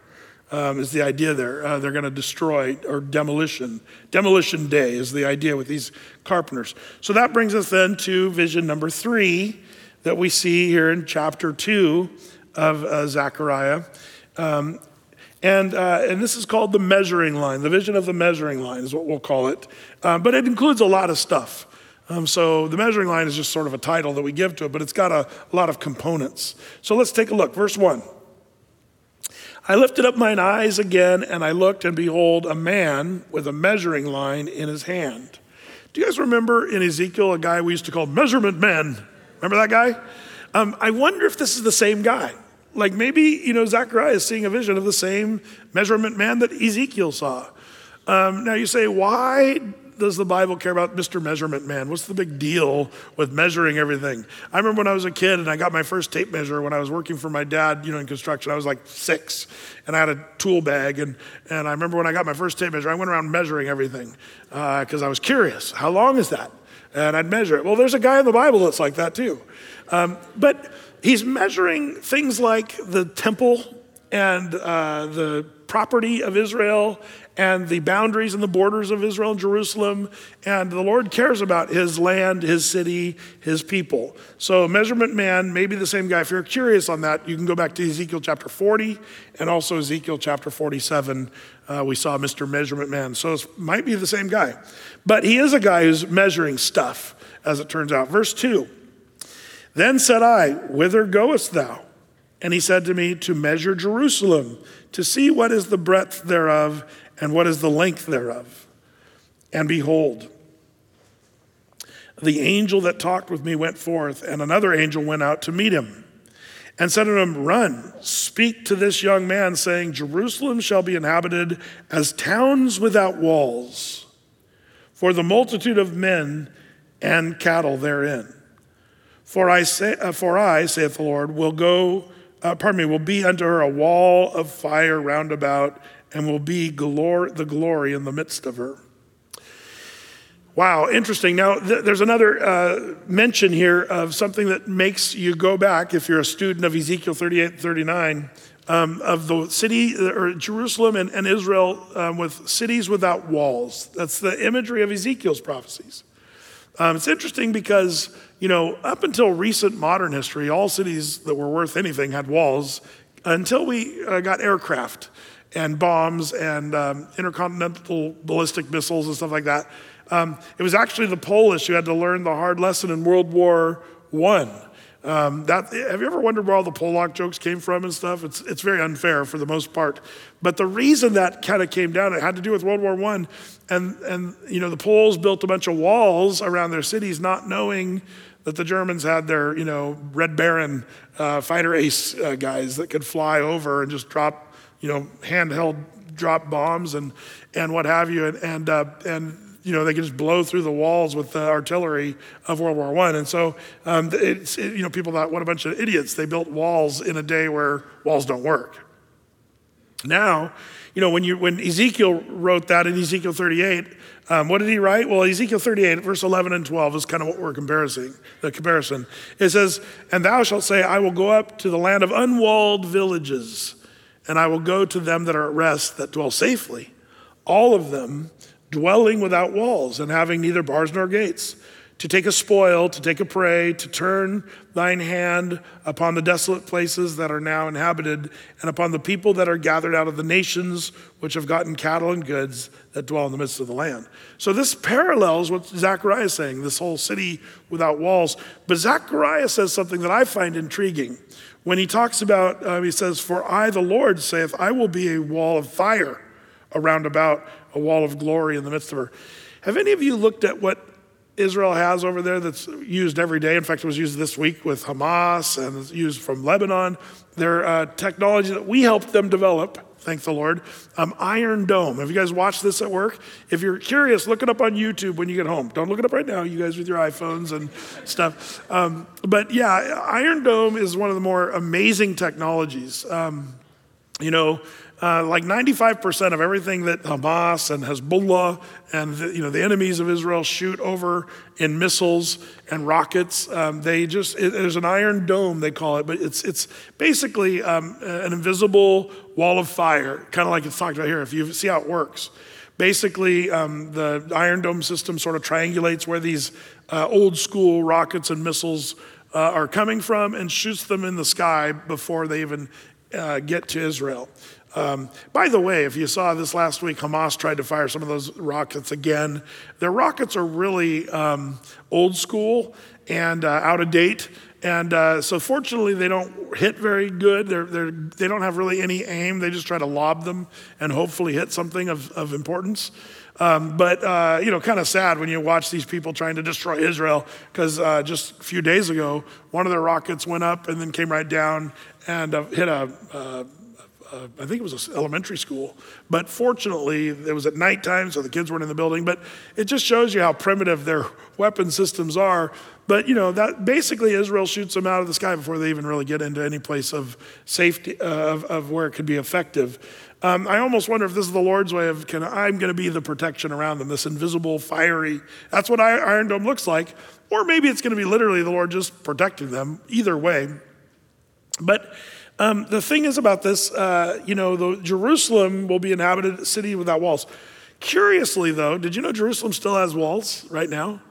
um, is the idea there. Uh, they're going to destroy or demolition. Demolition day is the idea with these carpenters. So that brings us then to vision number three that we see here in chapter two of uh, Zechariah. Um, and, uh, and this is called the measuring line. The vision of the measuring line is what we'll call it. Uh, but it includes a lot of stuff. Um, so the measuring line is just sort of a title that we give to it, but it's got a, a lot of components. So let's take a look. Verse one. I lifted up mine eyes again, and I looked, and behold, a man with a measuring line in his hand. Do you guys remember in Ezekiel a guy we used to call Measurement Man? Remember that guy? Um, I wonder if this is the same guy. Like maybe, you know, Zechariah is seeing a vision of the same measurement man that Ezekiel saw. Um, now you say, why does the Bible care about Mr. Measurement Man? What's the big deal with measuring everything? I remember when I was a kid and I got my first tape measure when I was working for my dad, you know, in construction. I was like six and I had a tool bag. And, and I remember when I got my first tape measure, I went around measuring everything because uh, I was curious. How long is that? And I'd measure it. Well, there's a guy in the Bible that's like that too. Um, but he's measuring things like the temple and uh, the property of Israel and the boundaries and the borders of Israel and Jerusalem. And the Lord cares about his land, his city, his people. So, measurement man may be the same guy. If you're curious on that, you can go back to Ezekiel chapter 40 and also Ezekiel chapter 47. Uh, we saw Mr. Measurement Man. So, it might be the same guy. But he is a guy who's measuring stuff, as it turns out. Verse 2 Then said I, Whither goest thou? And he said to me, To measure Jerusalem, to see what is the breadth thereof and what is the length thereof. And behold, the angel that talked with me went forth, and another angel went out to meet him. and said to him, Run, speak to this young man, saying, Jerusalem shall be inhabited as towns without walls, for the multitude of men and cattle therein. For I, say, uh, for I saith the Lord, will go, uh, pardon me, will be unto her a wall of fire round about, and will be the glory in the midst of her. Wow, interesting. Now, th- there's another uh, mention here of something that makes you go back, if you're a student of Ezekiel 38 39, um, of the city, or Jerusalem and, and Israel um, with cities without walls. That's the imagery of Ezekiel's prophecies. Um, it's interesting because, you know, up until recent modern history, all cities that were worth anything had walls until we uh, got aircraft and bombs and um, intercontinental ballistic missiles and stuff like that. Um, it was actually the Polish who had to learn the hard lesson in World War One. Um, that, have you ever wondered where all the Polak jokes came from and stuff? It's, it's very unfair for the most part. But the reason that kind of came down, it had to do with World War One, and and you know the Poles built a bunch of walls around their cities, not knowing that the Germans had their you know Red Baron uh, fighter ace uh, guys that could fly over and just drop you know handheld drop bombs and and what have you, and and uh, and you know, they could just blow through the walls with the artillery of World War I. And so, um, it's, it, you know, people thought, what a bunch of idiots. They built walls in a day where walls don't work. Now, you know, when, you, when Ezekiel wrote that in Ezekiel 38, um, what did he write? Well, Ezekiel 38, verse 11 and 12 is kind of what we're comparing. The comparison. It says, "And thou shalt say, I will go up to the land of unwalled villages, and I will go to them that are at rest, that dwell safely, all of them, dwelling without walls and having neither bars nor gates, to take a spoil, to take a prey, to turn thine hand upon the desolate places that are now inhabited, and upon the people that are gathered out of the nations which have gotten cattle and goods that dwell in the midst of the land. So this parallels what Zechariah is saying, this whole city without walls. But Zechariah says something that I find intriguing. When he talks about, uh, he says, For I, the Lord, saith, I will be a wall of fire around about a wall of glory in the midst of her. Have any of you looked at what Israel has over there that's used every day? In fact, it was used this week with Hamas and it's used from Lebanon. Their uh, technology that we helped them develop, thank the Lord, um, Iron Dome. Have you guys watched this at work? If you're curious, look it up on YouTube when you get home. Don't look it up right now, you guys with your iPhones and stuff. Um, but yeah, Iron Dome is one of the more amazing technologies. Um, you know, uh, like 95% of everything that Hamas and Hezbollah and the, you know the enemies of Israel shoot over in missiles and rockets, um, they just it, there's an iron dome they call it, but it's it's basically um, an invisible wall of fire, kind of like it's talked about here. If you see how it works, basically um, the iron dome system sort of triangulates where these uh, old school rockets and missiles uh, are coming from and shoots them in the sky before they even uh, get to Israel. Um, by the way, if you saw this last week, Hamas tried to fire some of those rockets again. Their rockets are really um, old school and uh, out of date. And uh, so, fortunately, they don't hit very good. They're, they're, they don't have really any aim. They just try to lob them and hopefully hit something of, of importance. Um, but, uh, you know, kind of sad when you watch these people trying to destroy Israel because uh, just a few days ago, one of their rockets went up and then came right down and uh, hit a uh, I think it was an elementary school. But fortunately, it was at nighttime, so the kids weren't in the building. But it just shows you how primitive their weapon systems are. But you know that basically Israel shoots them out of the sky before they even really get into any place of safety uh, of, of, where it could be effective. Um, I almost wonder if this is the Lord's way of can, I'm going to be the protection around them, this invisible, fiery. That's what Iron Dome looks like. Or maybe it's going to be literally the Lord just protecting them. Either way. But um, the thing is about this, uh, you know, the, Jerusalem will be an inhabited city without walls. Curiously, though, did you know Jerusalem still has walls right now?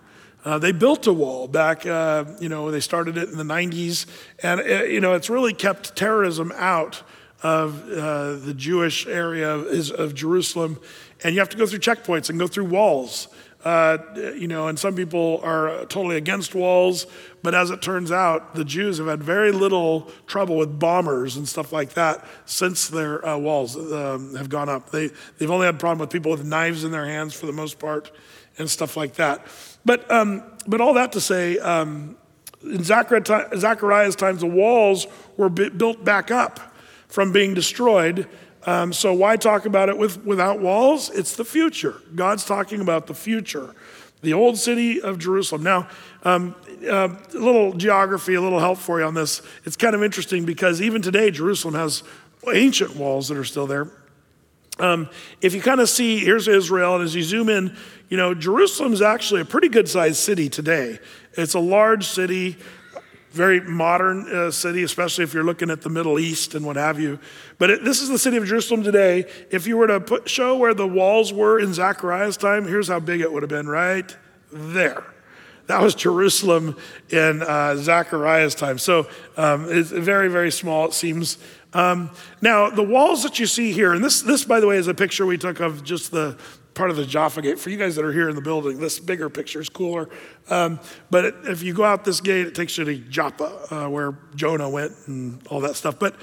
Uh, they built a wall back, uh, you know, they started it in the 90s, and, uh, you know, it's really kept terrorism out of uh, the Jewish area of, of Jerusalem. And you have to go through checkpoints and go through walls. Uh, you know, and some people are totally against walls, but as it turns out, the Jews have had very little trouble with bombers and stuff like that since their uh, walls um, have gone up. They, they've only had a problem with people with knives in their hands for the most part and stuff like that. But, um, but all that to say, um, In Zechariah's times, the walls were built back up from being destroyed. Um, so why talk about it with, without walls? It's the future. God's talking about the future, the old city of Jerusalem. Now, um, uh, a little geography, a little help for you on this. It's kind of interesting because even today, Jerusalem has ancient walls that are still there. Um, if you kind of see, here's Israel, and as you zoom in, you know, Jerusalem is actually a pretty good sized city today. It's a large city very modern uh, city, especially if you're looking at the Middle East and what have you. But it, this is the city of Jerusalem today. If you were to put, show where the walls were in Zechariah's time, here's how big it would have been right there. That was Jerusalem in uh, Zechariah's time. So um, it's very, very small, it seems. Um, now, the walls that you see here, and this, this, by the way, is a picture we took of just the, part of the Jaffa Gate. For you guys that are here in the building, this bigger picture is cooler. Um, but it, if you go out this gate, it takes you to Joppa, uh, where Jonah went and all that stuff. But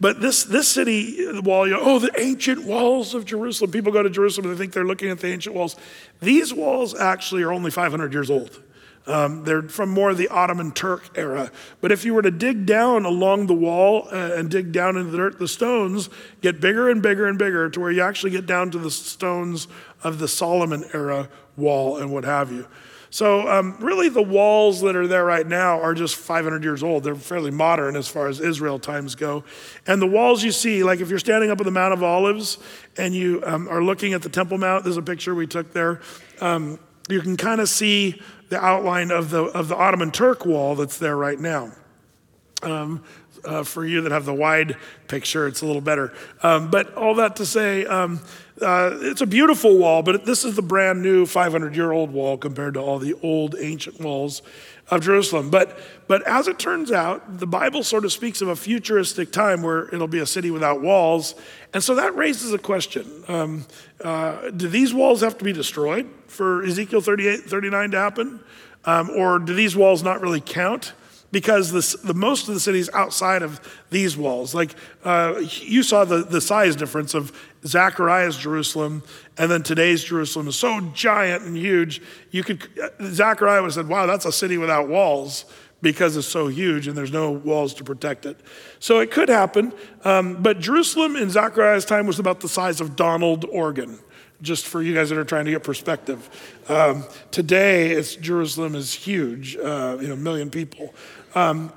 but this this city wall, you know, oh, the ancient walls of Jerusalem. People go to Jerusalem and they think they're looking at the ancient walls. These walls actually are only 500 years old. Um, they're from more of the Ottoman Turk era. But if you were to dig down along the wall uh, and dig down into the dirt, the stones get bigger and bigger and bigger to where you actually get down to the stones of the Solomon era wall and what have you. So, um, really, the walls that are there right now are just 500 years old. They're fairly modern as far as Israel times go. And the walls you see, like if you're standing up on the Mount of Olives and you um, are looking at the Temple Mount, there's a picture we took there. Um, you can kind of see the outline of the, of the Ottoman Turk wall that's there right now. Um, uh, for you that have the wide picture, it's a little better. Um, but all that to say, um, uh, it's a beautiful wall, but this is the brand new 500 year old wall compared to all the old ancient walls of Jerusalem. But, but as it turns out, the Bible sort of speaks of a futuristic time where it'll be a city without walls. And so that raises a question um, uh, Do these walls have to be destroyed for Ezekiel 38, 39 to happen? Um, or do these walls not really count? because this, the most of the cities outside of these walls, like uh, you saw the, the size difference of Zechariah's Jerusalem and then today's Jerusalem is so giant and huge. You could Zechariah would have said, "Wow, that's a city without walls." Because it's so huge and there's no walls to protect it. So it could happen. Um, but Jerusalem in Zechariah's time was about the size of Donald, Oregon just for you guys that are trying to get perspective. Um, today, it's, Jerusalem is huge, uh, you know, a million people. Um,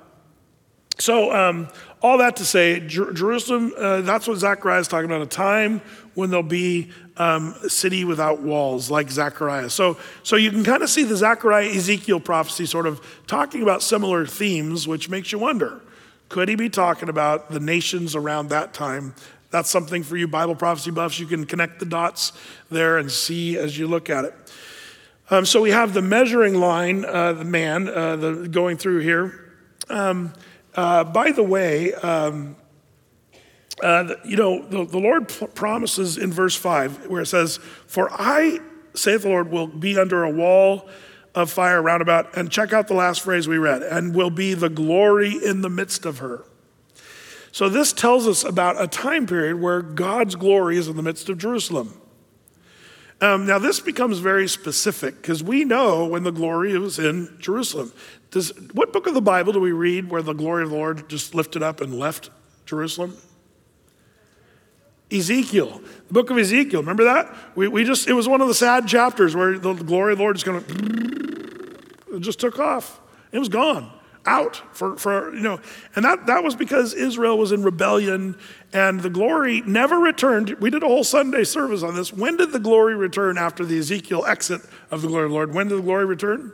so, um, all that to say, Jer- Jerusalem, uh, that's what Zechariah is talking about a time when there'll be um, city without walls, like Zechariah. So, so you can kind of see the Zechariah Ezekiel prophecy sort of talking about similar themes, which makes you wonder could he be talking about the nations around that time? That's something for you Bible prophecy buffs. You can connect the dots there and see as you look at it. Um, so we have the measuring line, uh, the man, uh, the, going through here. Um, uh, by the way, um, uh, you know, the, the Lord promises in verse 5 where it says, For I, saith the Lord, will be under a wall of fire round about. And check out the last phrase we read, and will be the glory in the midst of her. So this tells us about a time period where God's glory is in the midst of Jerusalem. Um, now, this becomes very specific because we know when the glory was in Jerusalem. Does, what book of the Bible do we read where the glory of the Lord just lifted up and left Jerusalem? Ezekiel, the book of Ezekiel. Remember that? We, we just, it was one of the sad chapters where the glory of the Lord is going to, just took off. It was gone out for, for you know and that, that was because israel was in rebellion and the glory never returned we did a whole sunday service on this when did the glory return after the ezekiel exit of the glory of the lord when did the glory return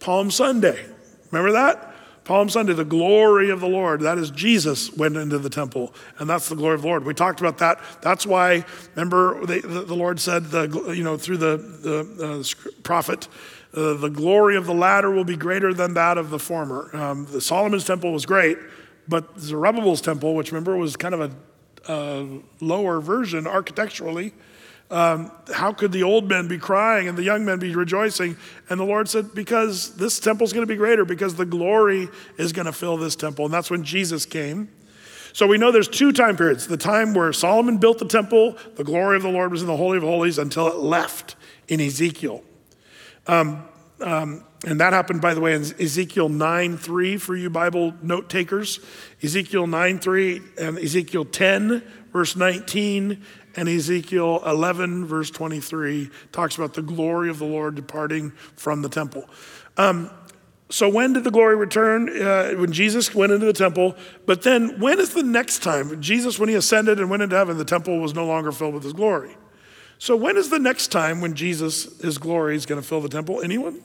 palm sunday remember that palm sunday the glory of the lord. That is jesus went into the temple and that's the glory of the lord. We talked about that. That's why remember the, the, lord said the, you know through the, the uh, prophet uh, the glory of the latter will be greater than that of the former. Um, the Solomon's temple was great, but Zerubbabel's temple, which remember was kind of a uh, lower version architecturally, um, how could the old men be crying and the young men be rejoicing? And the Lord said, Because this temple is going to be greater, because the glory is going to fill this temple. And that's when Jesus came. So we know there's two time periods the time where Solomon built the temple, the glory of the Lord was in the Holy of Holies until it left in Ezekiel. Um, Um, and that happened, by the way, in Ezekiel 9 3 for you Bible note takers. Ezekiel 9 3 and Ezekiel 10, verse 19, and Ezekiel 11, verse 23 talks about the glory of the Lord departing from the temple. Um, so, when did the glory return? Uh, when Jesus went into the temple. But then, when is the next time? Jesus, when he ascended and went into heaven, the temple was no longer filled with his glory. So, when is the next time when Jesus, his glory, is going to fill the temple? Anyone?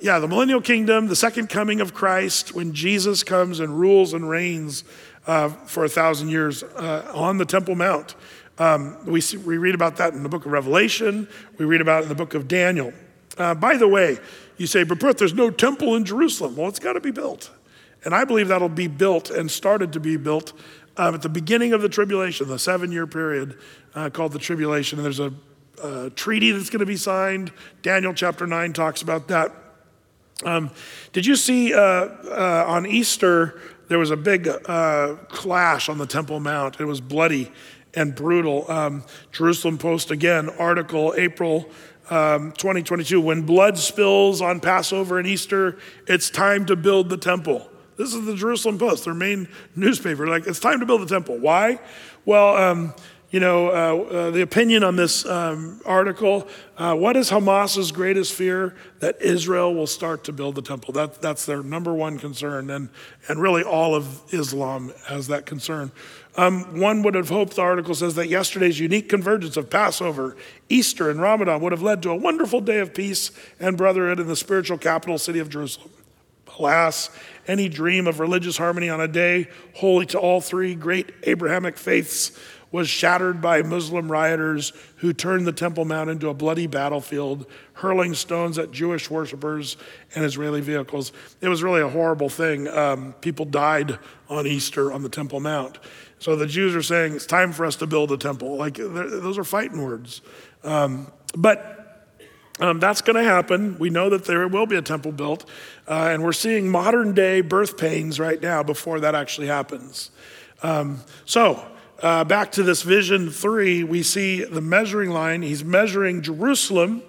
Yeah, the millennial kingdom, the second coming of Christ, when Jesus comes and rules and reigns uh, for a thousand years uh, on the Temple Mount. Um, we, see, we read about that in the book of Revelation, we read about it in the book of Daniel. Uh, by the way, you say, but there's no temple in Jerusalem. Well, it's got to be built. And I believe that'll be built and started to be built uh, at the beginning of the tribulation, the seven year period uh, called the tribulation. And there's a, a treaty that's going to be signed. Daniel chapter 9 talks about that. Um, did you see uh, uh, on Easter, there was a big uh, clash on the Temple Mount? It was bloody and brutal. Um, Jerusalem Post again, article April um, 2022. When blood spills on Passover and Easter, it's time to build the temple. This is the Jerusalem Post, their main newspaper. Like, it's time to build the temple. Why? Well, um, you know, uh, uh, the opinion on this um, article uh, what is Hamas's greatest fear? That Israel will start to build the temple. That, that's their number one concern. And, and really, all of Islam has that concern. Um, one would have hoped, the article says, that yesterday's unique convergence of Passover, Easter, and Ramadan would have led to a wonderful day of peace and brotherhood in the spiritual capital city of Jerusalem. Alas, any dream of religious harmony on a day holy to all three great Abrahamic faiths was shattered by Muslim rioters who turned the Temple Mount into a bloody battlefield, hurling stones at Jewish worshippers and Israeli vehicles. It was really a horrible thing. Um, people died on Easter on the Temple Mount. So the Jews are saying it's time for us to build a temple. Like those are fighting words. Um, but um, that's going to happen. We know that there will be a temple built, uh, and we're seeing modern day birth pains right now before that actually happens. Um, so uh, back to this vision three, we see the measuring line. He's measuring Jerusalem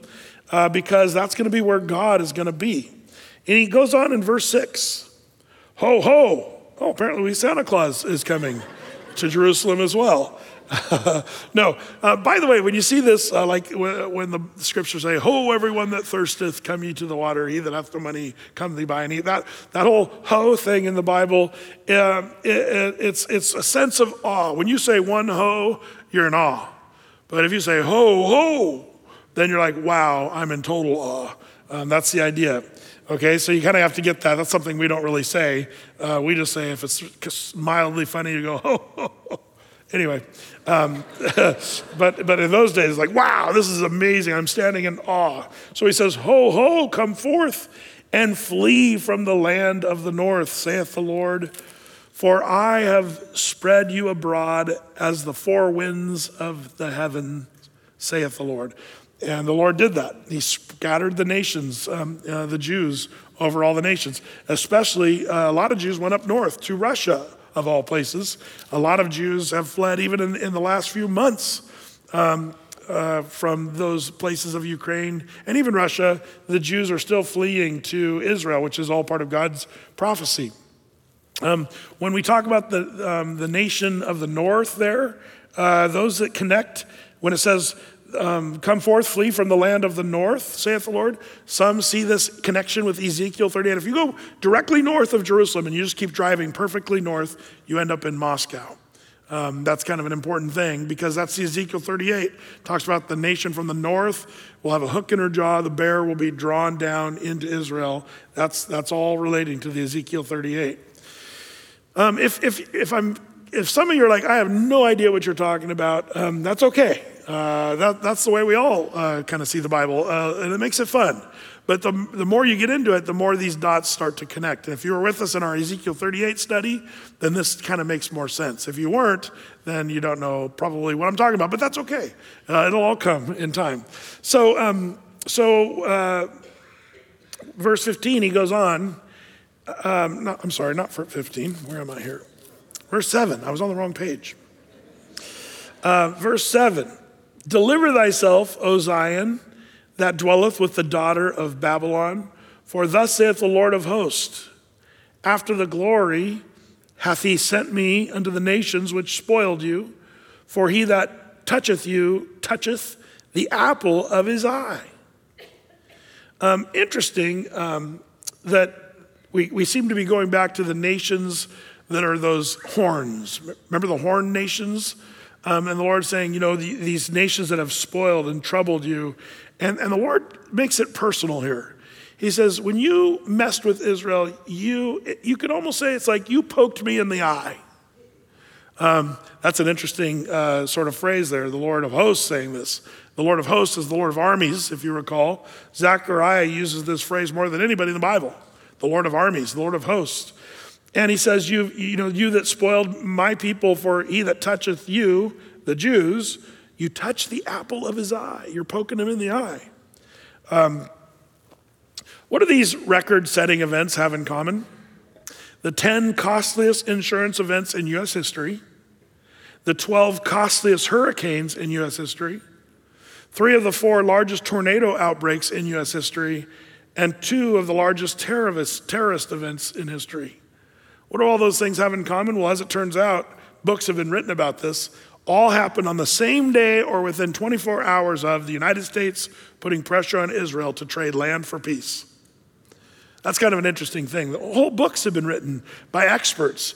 uh, because that's going to be where God is going to be. And he goes on in verse six Ho, ho. Oh, apparently Santa Claus is coming to Jerusalem as well. no, uh, by the way, when you see this, uh, like when, the scriptures say, Ho, everyone that thirsteth, come ye to the water, he that hath the money, come thee by and eat. That, that whole ho thing in the Bible, uh, it, it, it's, it's a sense of awe. When you say one ho, you're in awe. But if you say ho, ho, then you're like, wow, I'm in total awe. Um, that's the idea. Okay, so you kind of have to get that. That's something we don't really say. Uh, we just say if it's mildly funny, you go, ho, ho, ho. Anyway, um, but, but in those days, like, wow, this is amazing. I'm standing in awe. So he says, Ho, ho, come forth and flee from the land of the north, saith the Lord. For I have spread you abroad as the four winds of the heaven, saith the Lord. And the Lord did that. He scattered the nations, um, uh, the Jews, over all the nations. Especially, uh, a lot of Jews went up north to Russia, of all places. A lot of Jews have fled, even in, in the last few months, um, uh, from those places of Ukraine and even Russia. The Jews are still fleeing to Israel, which is all part of God's prophecy. Um, when we talk about the, um, the nation of the north, there, uh, those that connect, when it says um, come forth, flee from the land of the north, saith the Lord. Some see this connection with Ezekiel 38. If you go directly north of Jerusalem and you just keep driving perfectly north, you end up in Moscow. Um, that's kind of an important thing because that's Ezekiel 38. Talks about the nation from the north will have a hook in her jaw. The bear will be drawn down into Israel. That's, that's all relating to the Ezekiel 38. Um, if, if, if, I'm, if some of you are like, I have no idea what you're talking about, um, that's okay. Uh, that, that's the way we all uh, kind of see the Bible, uh, and it makes it fun. But the, the more you get into it, the more these dots start to connect. And if you were with us in our Ezekiel 38 study, then this kind of makes more sense. If you weren't, then you don't know probably what I'm talking about, but that's okay. Uh, it'll all come in time. So, um, so uh, verse 15, he goes on. Um, I'm sorry, not for 15. Where am I here? Verse 7. I was on the wrong page. Verse 7 Deliver thyself, O Zion, that dwelleth with the daughter of Babylon. For thus saith the Lord of hosts After the glory hath he sent me unto the nations which spoiled you, for he that toucheth you toucheth the apple of his eye. Um, interesting um, that we, we seem to be going back to the nations that are those horns. Remember the horn nations? Um, and the Lord saying, you know, the, these nations that have spoiled and troubled you. And, and the Lord makes it personal here. He says, when you messed with Israel, you, you could almost say it's like you poked me in the eye. Um, that's an interesting uh, sort of phrase there, the Lord of hosts saying this. The Lord of hosts is the Lord of armies, if you recall. Zechariah uses this phrase more than anybody in the Bible the Lord of armies, the Lord of hosts. And he says, you, you know, you that spoiled my people, for he that toucheth you, the Jews, you touch the apple of his eye. You're poking him in the eye. Um, what do these record setting events have in common? The 10 costliest insurance events in U.S. history, the 12 costliest hurricanes in U.S. history, three of the four largest tornado outbreaks in U.S. history, and two of the largest terrorist, terrorist events in history. What do all those things have in common? Well, as it turns out, books have been written about this. All happened on the same day or within 24 hours of the United States putting pressure on Israel to trade land for peace. That's kind of an interesting thing. The whole books have been written by experts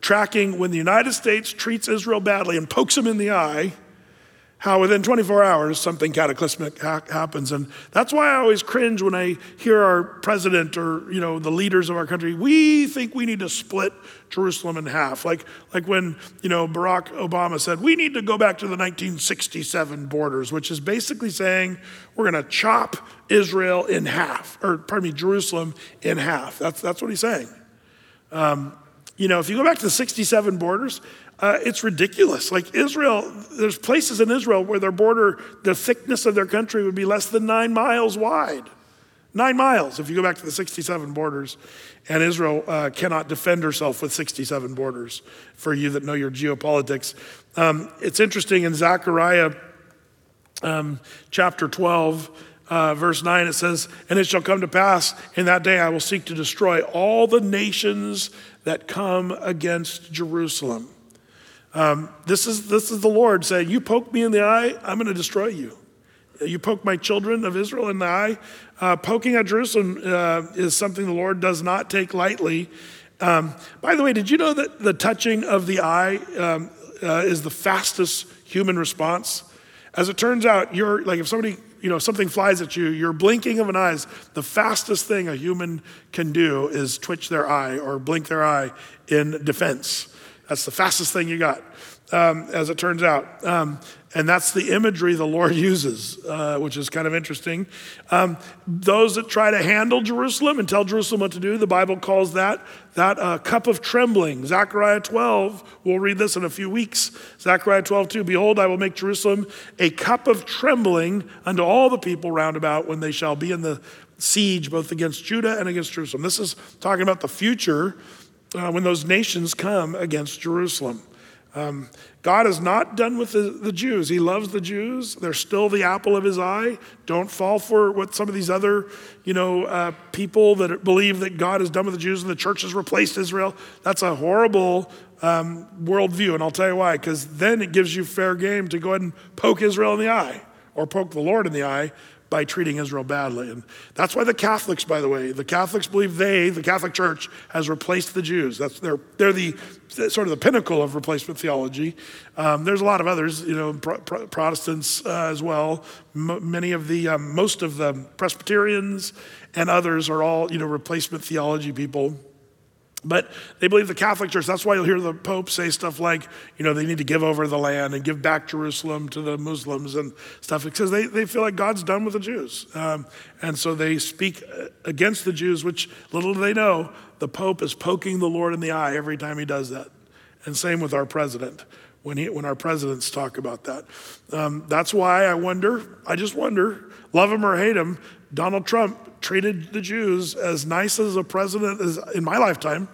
tracking when the United States treats Israel badly and pokes them in the eye how within 24 hours something cataclysmic ha- happens. And that's why i always cringe when i hear our president or you know the leaders of our country we think we need to split jerusalem in half. Like like when you know barack obama said we need to go back to the 1967 borders which is basically saying we're going to chop israel in half or pardon me jerusalem in half. That's that's what he's saying. Um, you know if you go back to the 67 borders uh, it's ridiculous. Like Israel, there's places in Israel where their border, the thickness of their country would be less than nine miles wide. Nine miles if you go back to the 67 borders. And Israel uh, cannot defend herself with 67 borders, for you that know your geopolitics. Um, it's interesting in Zechariah um, chapter 12, uh, verse 9, it says, And it shall come to pass in that day I will seek to destroy all the nations that come against Jerusalem. Um, this, is, this is the Lord saying, You poke me in the eye, I'm going to destroy you. You poke my children of Israel in the eye. Uh, poking at Jerusalem uh, is something the Lord does not take lightly. Um, by the way, did you know that the touching of the eye um, uh, is the fastest human response? As it turns out, you're like if somebody, you know, something flies at you, your blinking of an eye is the fastest thing a human can do is twitch their eye or blink their eye in defense. That's the fastest thing you got, um, as it turns out. Um, and that's the imagery the Lord uses, uh, which is kind of interesting. Um, those that try to handle Jerusalem and tell Jerusalem what to do, the Bible calls that that uh, cup of trembling. Zechariah 12, we'll read this in a few weeks. Zechariah 12, 2, Behold, I will make Jerusalem a cup of trembling unto all the people round about when they shall be in the siege both against Judah and against Jerusalem. This is talking about the future uh, when those nations come against Jerusalem. Um, God is not done with the, the, Jews. He loves the Jews. They're still the apple of his eye. Don't fall for what some of these other, you know, uh, people that believe that God is done with the Jews and the church has replaced Israel. That's a horrible um, worldview, and I'll tell you why. Because then it gives you fair game to go ahead and poke Israel in the eye or poke the Lord in the eye by treating Israel badly. And that's why the Catholics, by the way, the Catholics believe they, the Catholic Church, has replaced the Jews. That's they're, they're the sort of the pinnacle of replacement theology. Um, there's a lot of others, you know, Pro- Pro- Protestants uh, as well. M- many of the, um, most of the Presbyterians and others are all, you know, replacement theology people. But they believe the Catholic Church, that's why you'll hear the Pope say stuff like, you know, they need to give over the land and give back Jerusalem to the Muslims and stuff, because they, they feel like God's done with the Jews. Um, and so they speak against the Jews, which little do they know, the Pope is poking the Lord in the eye every time he does that. And same with our president, when, he, when our presidents talk about that. Um, that's why I wonder, I just wonder, love him or hate him, Donald Trump treated the Jews as nice as a president as in my lifetime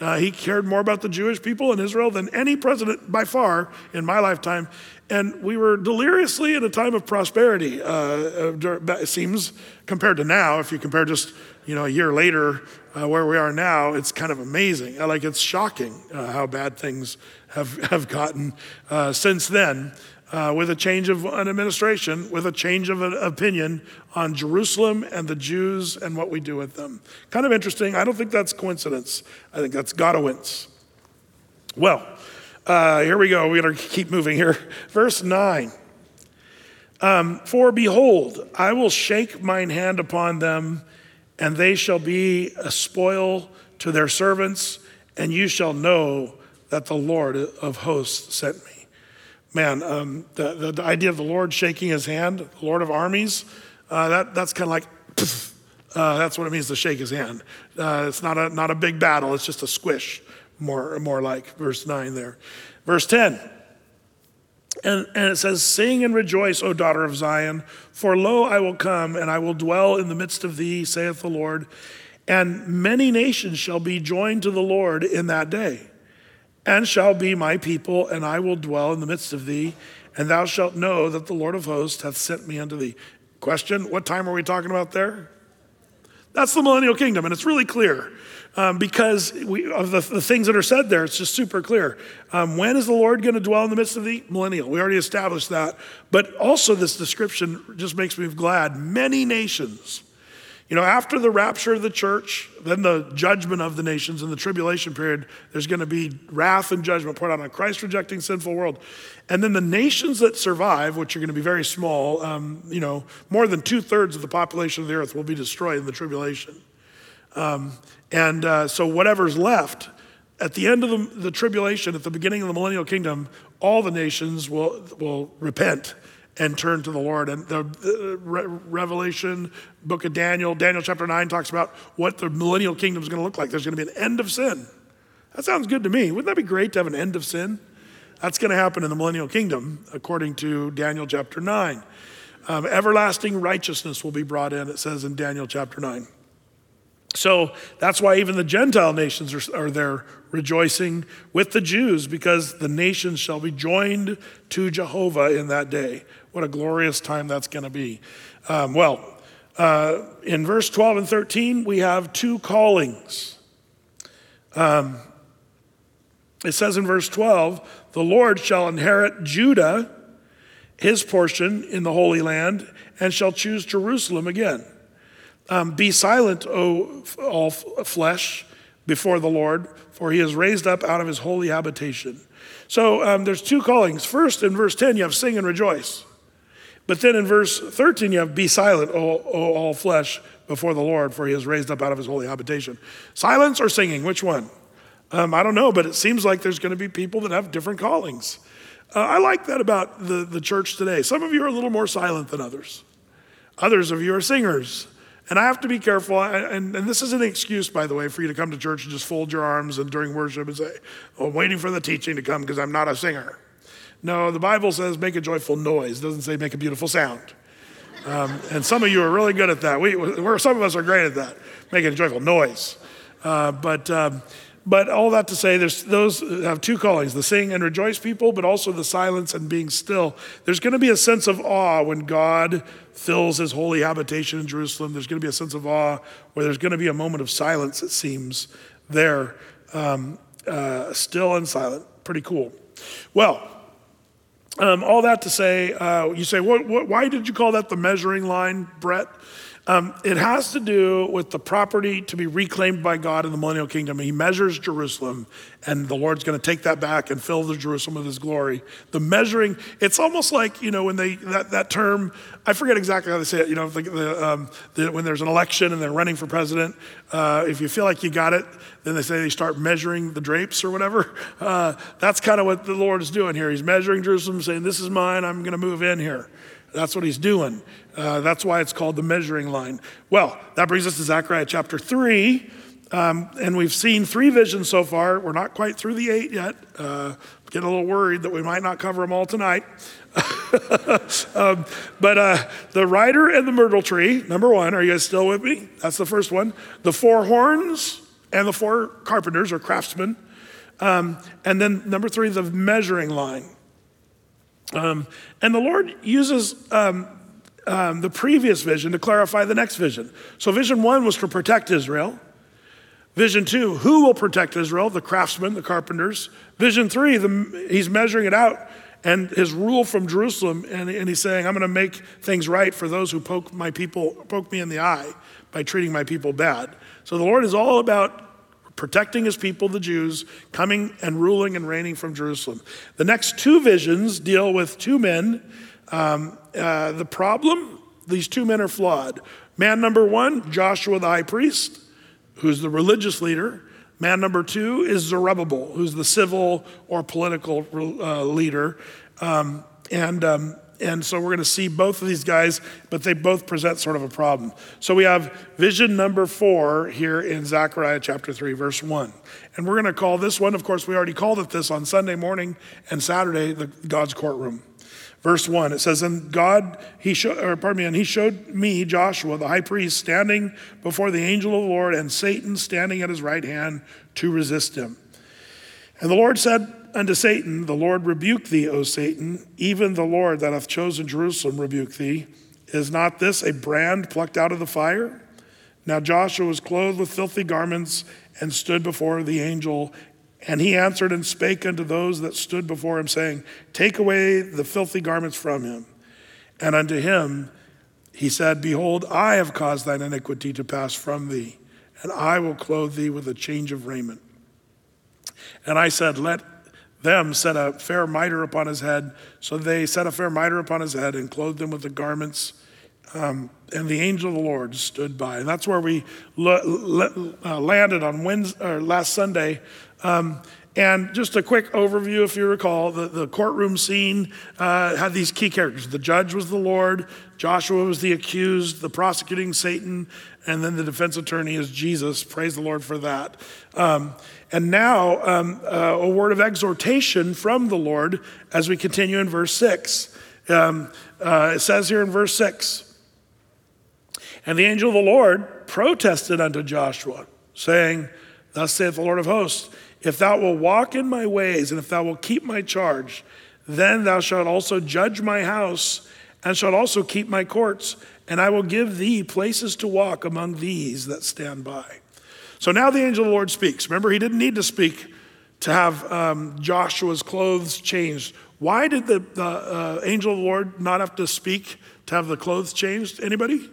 Uh, he cared more about the Jewish people in Israel than any president by far in my lifetime. And we were deliriously in a time of prosperity, uh, it seems, compared to now. If you compare just you know, a year later uh, where we are now, it's kind of amazing. Like it's shocking uh, how bad things have, have gotten uh, since then uh, with a change of an administration, with a change of an opinion on Jerusalem and the Jews and what we do with them. Kind of interesting. I don't think that's coincidence. I think that's Godowince. Well, uh, here we go. We're going to keep moving here. Verse 9. Um, For behold, I will shake mine hand upon them, and they shall be a spoil to their servants, and you shall know that the Lord of hosts sent me man, um, the, the, the, idea of the Lord shaking his hand, Lord of armies, uh, that, that's kind of like, uh, that's what it means to shake his hand. Uh, it's not a, not a big battle, it's just a squish, more, more like verse 9 there. Verse 10. And, and it says, Sing and rejoice, O daughter of Zion, for lo, I will come and I will dwell in the midst of thee, saith the Lord. And many nations shall be joined to the Lord in that day and shall be my people, and I will dwell in the midst of thee, and thou shalt know that the Lord of hosts hath sent me unto thee. Question What time are we talking about there? That's the millennial kingdom, and it's really clear um, because we, of the, the, things that are said there, it's just super clear. Um, when is the Lord going to dwell in the midst of the millennial? We already established that. But also, this description just makes me glad. Many nations you know, after the rapture of the church, then the judgment of the nations in the tribulation period, there's going to be wrath and judgment poured out on a Christ rejecting sinful world. And then the nations that survive, which are going to be very small, um, you know, more than two thirds of the population of the earth will be destroyed in the tribulation. Um, and uh, so whatever's left, at the end of the, the tribulation, at the beginning of the millennial kingdom, all the nations will, will repent and turn to the Lord. And the, the Re- Revelation, book of Daniel, Daniel chapter 9 talks about what the millennial kingdom is going to look like. There's going to be an end of sin. That sounds good to me. Wouldn't that be great to have an end of sin? That's going to happen in the millennial kingdom, according to Daniel chapter 9. Um, everlasting righteousness will be brought in, it says in Daniel chapter 9. So that's why even the Gentile nations are, are there rejoicing with the Jews, because the nations shall be joined to Jehovah in that day. What a glorious time that's going to be. Um, well, uh, in verse 12 and 13, we have two callings. Um, it says in verse 12, the Lord shall inherit Judah, his portion in the Holy Land, and shall choose Jerusalem again. Um, Be silent, O all flesh, before the Lord, for he is raised up out of his holy habitation. So um, there's two callings. First, in verse 10, you have sing and rejoice. But then in verse 13, you have be silent, O, o all flesh, before the Lord, for he is raised up out of his holy habitation. Silence or singing, which one? Um, I don't know, but it seems like there's going to be people that have different callings. Uh, I like that about the, the church today. Some of you are a little more silent than others, others of you are singers. And I have to be careful, and, and this is an excuse, by the way, for you to come to church and just fold your arms and during worship and say, oh, I'm waiting for the teaching to come because I'm not a singer. No, the Bible says make a joyful noise. It doesn't say make a beautiful sound. Um, and some of you are really good at that. We, we're, some of us are great at that, making a joyful noise. Uh, but um, but all that to say, there's those have two callings: the sing and rejoice people, but also the silence and being still. There's going to be a sense of awe when God fills His holy habitation in Jerusalem. There's going to be a sense of awe where there's going to be a moment of silence. It seems there, um, uh, still and silent. Pretty cool. Well. Um, all that to say, uh, you say, what, what, why did you call that the measuring line, Brett? Um, it has to do with the property to be reclaimed by God in the millennial kingdom. He measures Jerusalem, and the Lord's going to take that back and fill the Jerusalem with His glory. The measuring, it's almost like you know when they that, that term. I forget exactly how they say it. You know, the, the, um, the, when there's an election and they're running for president, uh, if you feel like you got it, then they say they start measuring the drapes or whatever. Uh, that's kind of what the Lord is doing here. He's measuring Jerusalem, saying, "This is mine. I'm going to move in here." That's what he's doing. Uh, that's why it's called the measuring line. Well, that brings us to Zechariah chapter 3. Um, and we've seen three visions so far. We're not quite through the eight yet. Uh, getting a little worried that we might not cover them all tonight. um, but uh, the rider and the myrtle tree, number one, are you guys still with me? That's the first one. The four horns, and the four carpenters or craftsmen. Um, and then number three, the measuring line. Um, and the Lord uses um, um, the previous vision to clarify the next vision. So, vision one was to protect Israel. Vision two, who will protect Israel? The craftsmen, the carpenters. Vision three, the, he's measuring it out and his rule from Jerusalem, and, and he's saying, I'm going to make things right for those who poke my people, poke me in the eye by treating my people bad. So the Lord is all about protecting his people, the Jews, coming and ruling and reigning from Jerusalem. The next two visions deal with two men. Um, uh, the problem, these two men are flawed. Man number one, Joshua the high priest, who's the religious leader. Man number two is Zerubbabel, who's the civil or political uh, leader. Um, and um, and so we're going to see both of these guys, but they both present sort of a problem. So we have vision number four here in Zechariah chapter 3, verse 1. And we're going to call this one, of course, we already called it this on Sunday morning and Saturday, the God's courtroom. Verse 1, it says, And God, he showed, or pardon me, and he showed me, Joshua, the high priest, standing before the angel of the Lord, and Satan standing at his right hand to resist him. And the Lord said, unto Satan, The Lord rebuke thee, O Satan, even the Lord that hath chosen Jerusalem rebuke thee. Is not this a brand plucked out of the fire? Now Joshua was clothed with filthy garments and stood before the angel. And he answered and spake unto those that stood before him, saying, Take away the filthy garments from him. And unto him he said, Behold, I have caused thine iniquity to pass from thee, and I will clothe thee with a change of raiment. And I said, Let them set a fair mitre upon his head. So they set a fair mitre upon his head and clothed him with the garments. Um, and the angel of the Lord stood by. And that's where we uh, landed on Wednesday, last Sunday. Um, and just a quick overview, if you recall, the, the courtroom scene uh, had these key characters. The judge was the Lord, Joshua was the accused, the prosecuting Satan, and then the defense attorney is Jesus. Praise the Lord for that. Um, and now, um, uh, a word of exhortation from the Lord as we continue in verse 6. Um, uh, it says here in verse 6 And the angel of the Lord protested unto Joshua, saying, Thus saith the Lord of hosts, if thou wilt walk in my ways, and if thou wilt keep my charge, then thou shalt also judge my house, and shalt also keep my courts, and I will give thee places to walk among these that stand by. So now the angel of the Lord speaks. Remember, he didn't need to speak to have um, Joshua's clothes changed. Why did the, the uh, angel of the Lord not have to speak to have the clothes changed? Anybody?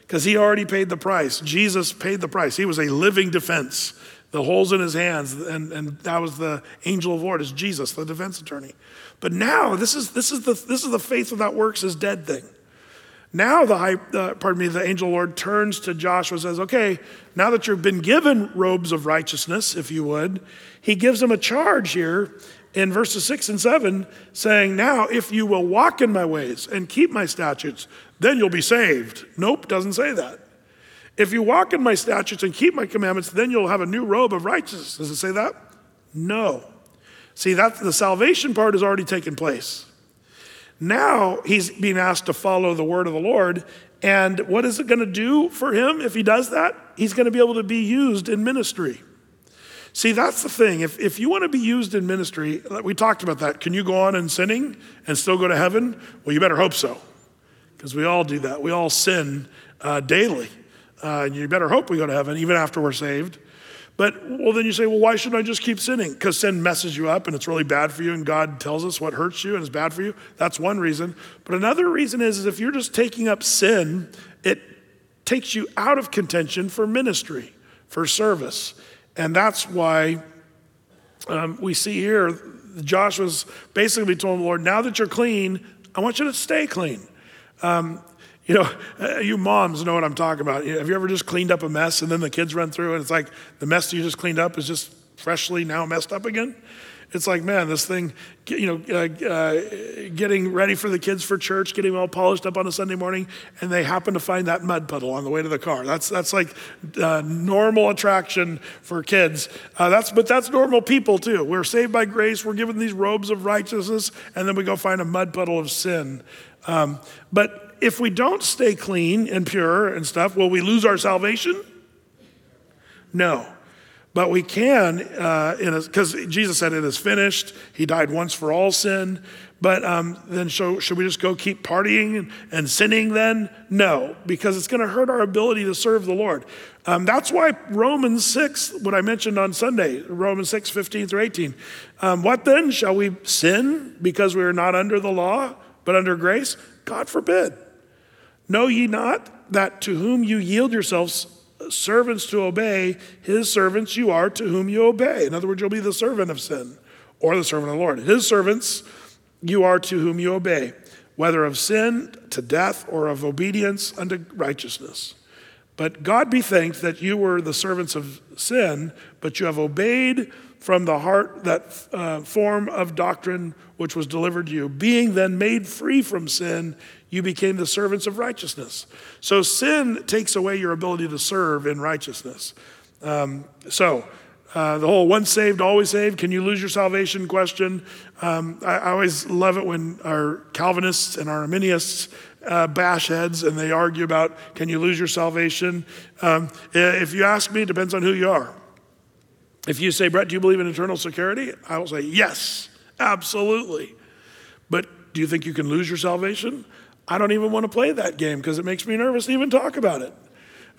Because he already paid the price. Jesus paid the price. He was a living defense. The holes in his hands, and, and that was the angel of Lord, is Jesus, the defense attorney. But now, this is, this is, the, this is the faith without works is dead thing. Now the high, uh, pardon me, the angel Lord turns to Joshua and says, "Okay, now that you've been given robes of righteousness, if you would, he gives him a charge here in verses six and seven, saying, "Now if you will walk in my ways and keep my statutes, then you'll be saved." Nope, doesn't say that. If you walk in my statutes and keep my commandments, then you'll have a new robe of righteousness. Does it say that? No. See, that the salvation part has already taken place. Now he's being asked to follow the word of the Lord. And what is it going to do for him if he does that? He's going to be able to be used in ministry. See, that's the thing. If, if you want to be used in ministry, we talked about that. Can you go on in sinning and still go to heaven? Well, you better hope so, because we all do that. We all sin uh, daily. Uh, you better hope we go to heaven even after we're saved. But, well, then you say, well, why shouldn't I just keep sinning? Because sin messes you up and it's really bad for you, and God tells us what hurts you and is bad for you. That's one reason. But another reason is, is if you're just taking up sin, it takes you out of contention for ministry, for service. And that's why um, we see here Joshua's basically told the Lord, now that you're clean, I want you to stay clean. Um, you know, uh, you moms know what I'm talking about. Have you ever just cleaned up a mess and then the kids run through and it's like the mess you just cleaned up is just freshly now messed up again? It's like, man, this thing, you know, uh, uh, getting ready for the kids for church, getting all polished up on a Sunday morning, and they happen to find that mud puddle on the way to the car. That's, that's like uh, normal attraction for kids. Uh, that's, but that's normal people too. We're saved by grace, we're given these robes of righteousness, and then we go find a mud puddle of sin. Um, but if we don't stay clean and pure and stuff, will we lose our salvation? No. But we can, uh, because Jesus said it is finished. He died once for all sin. But um, then, so, should we just go keep partying and, and sinning then? No, because it's going to hurt our ability to serve the Lord. Um, that's why Romans 6, what I mentioned on Sunday, Romans 6, 15 through 18. Um, what then? Shall we sin because we are not under the law, but under grace? God forbid. Know ye not that to whom you yield yourselves servants to obey, his servants you are to whom you obey. In other words, you'll be the servant of sin or the servant of the Lord. His servants you are to whom you obey, whether of sin to death or of obedience unto righteousness. But God be thanked that you were the servants of sin, but you have obeyed from the heart that uh, form of doctrine which was delivered to you. Being then made free from sin, you became the servants of righteousness. So sin takes away your ability to serve in righteousness. Um, so, uh, the whole once saved, always saved, can you lose your salvation question? Um, I, I, always love it when our Calvinists and our Arminians uh, bash heads and they argue about can you lose your salvation? Um, if you ask me, it depends on who you are. If you say, Brett, do you believe in eternal security? I will say, yes, absolutely. But do you think you can lose your salvation? I don't even want to play that game because it makes me nervous to even talk about it.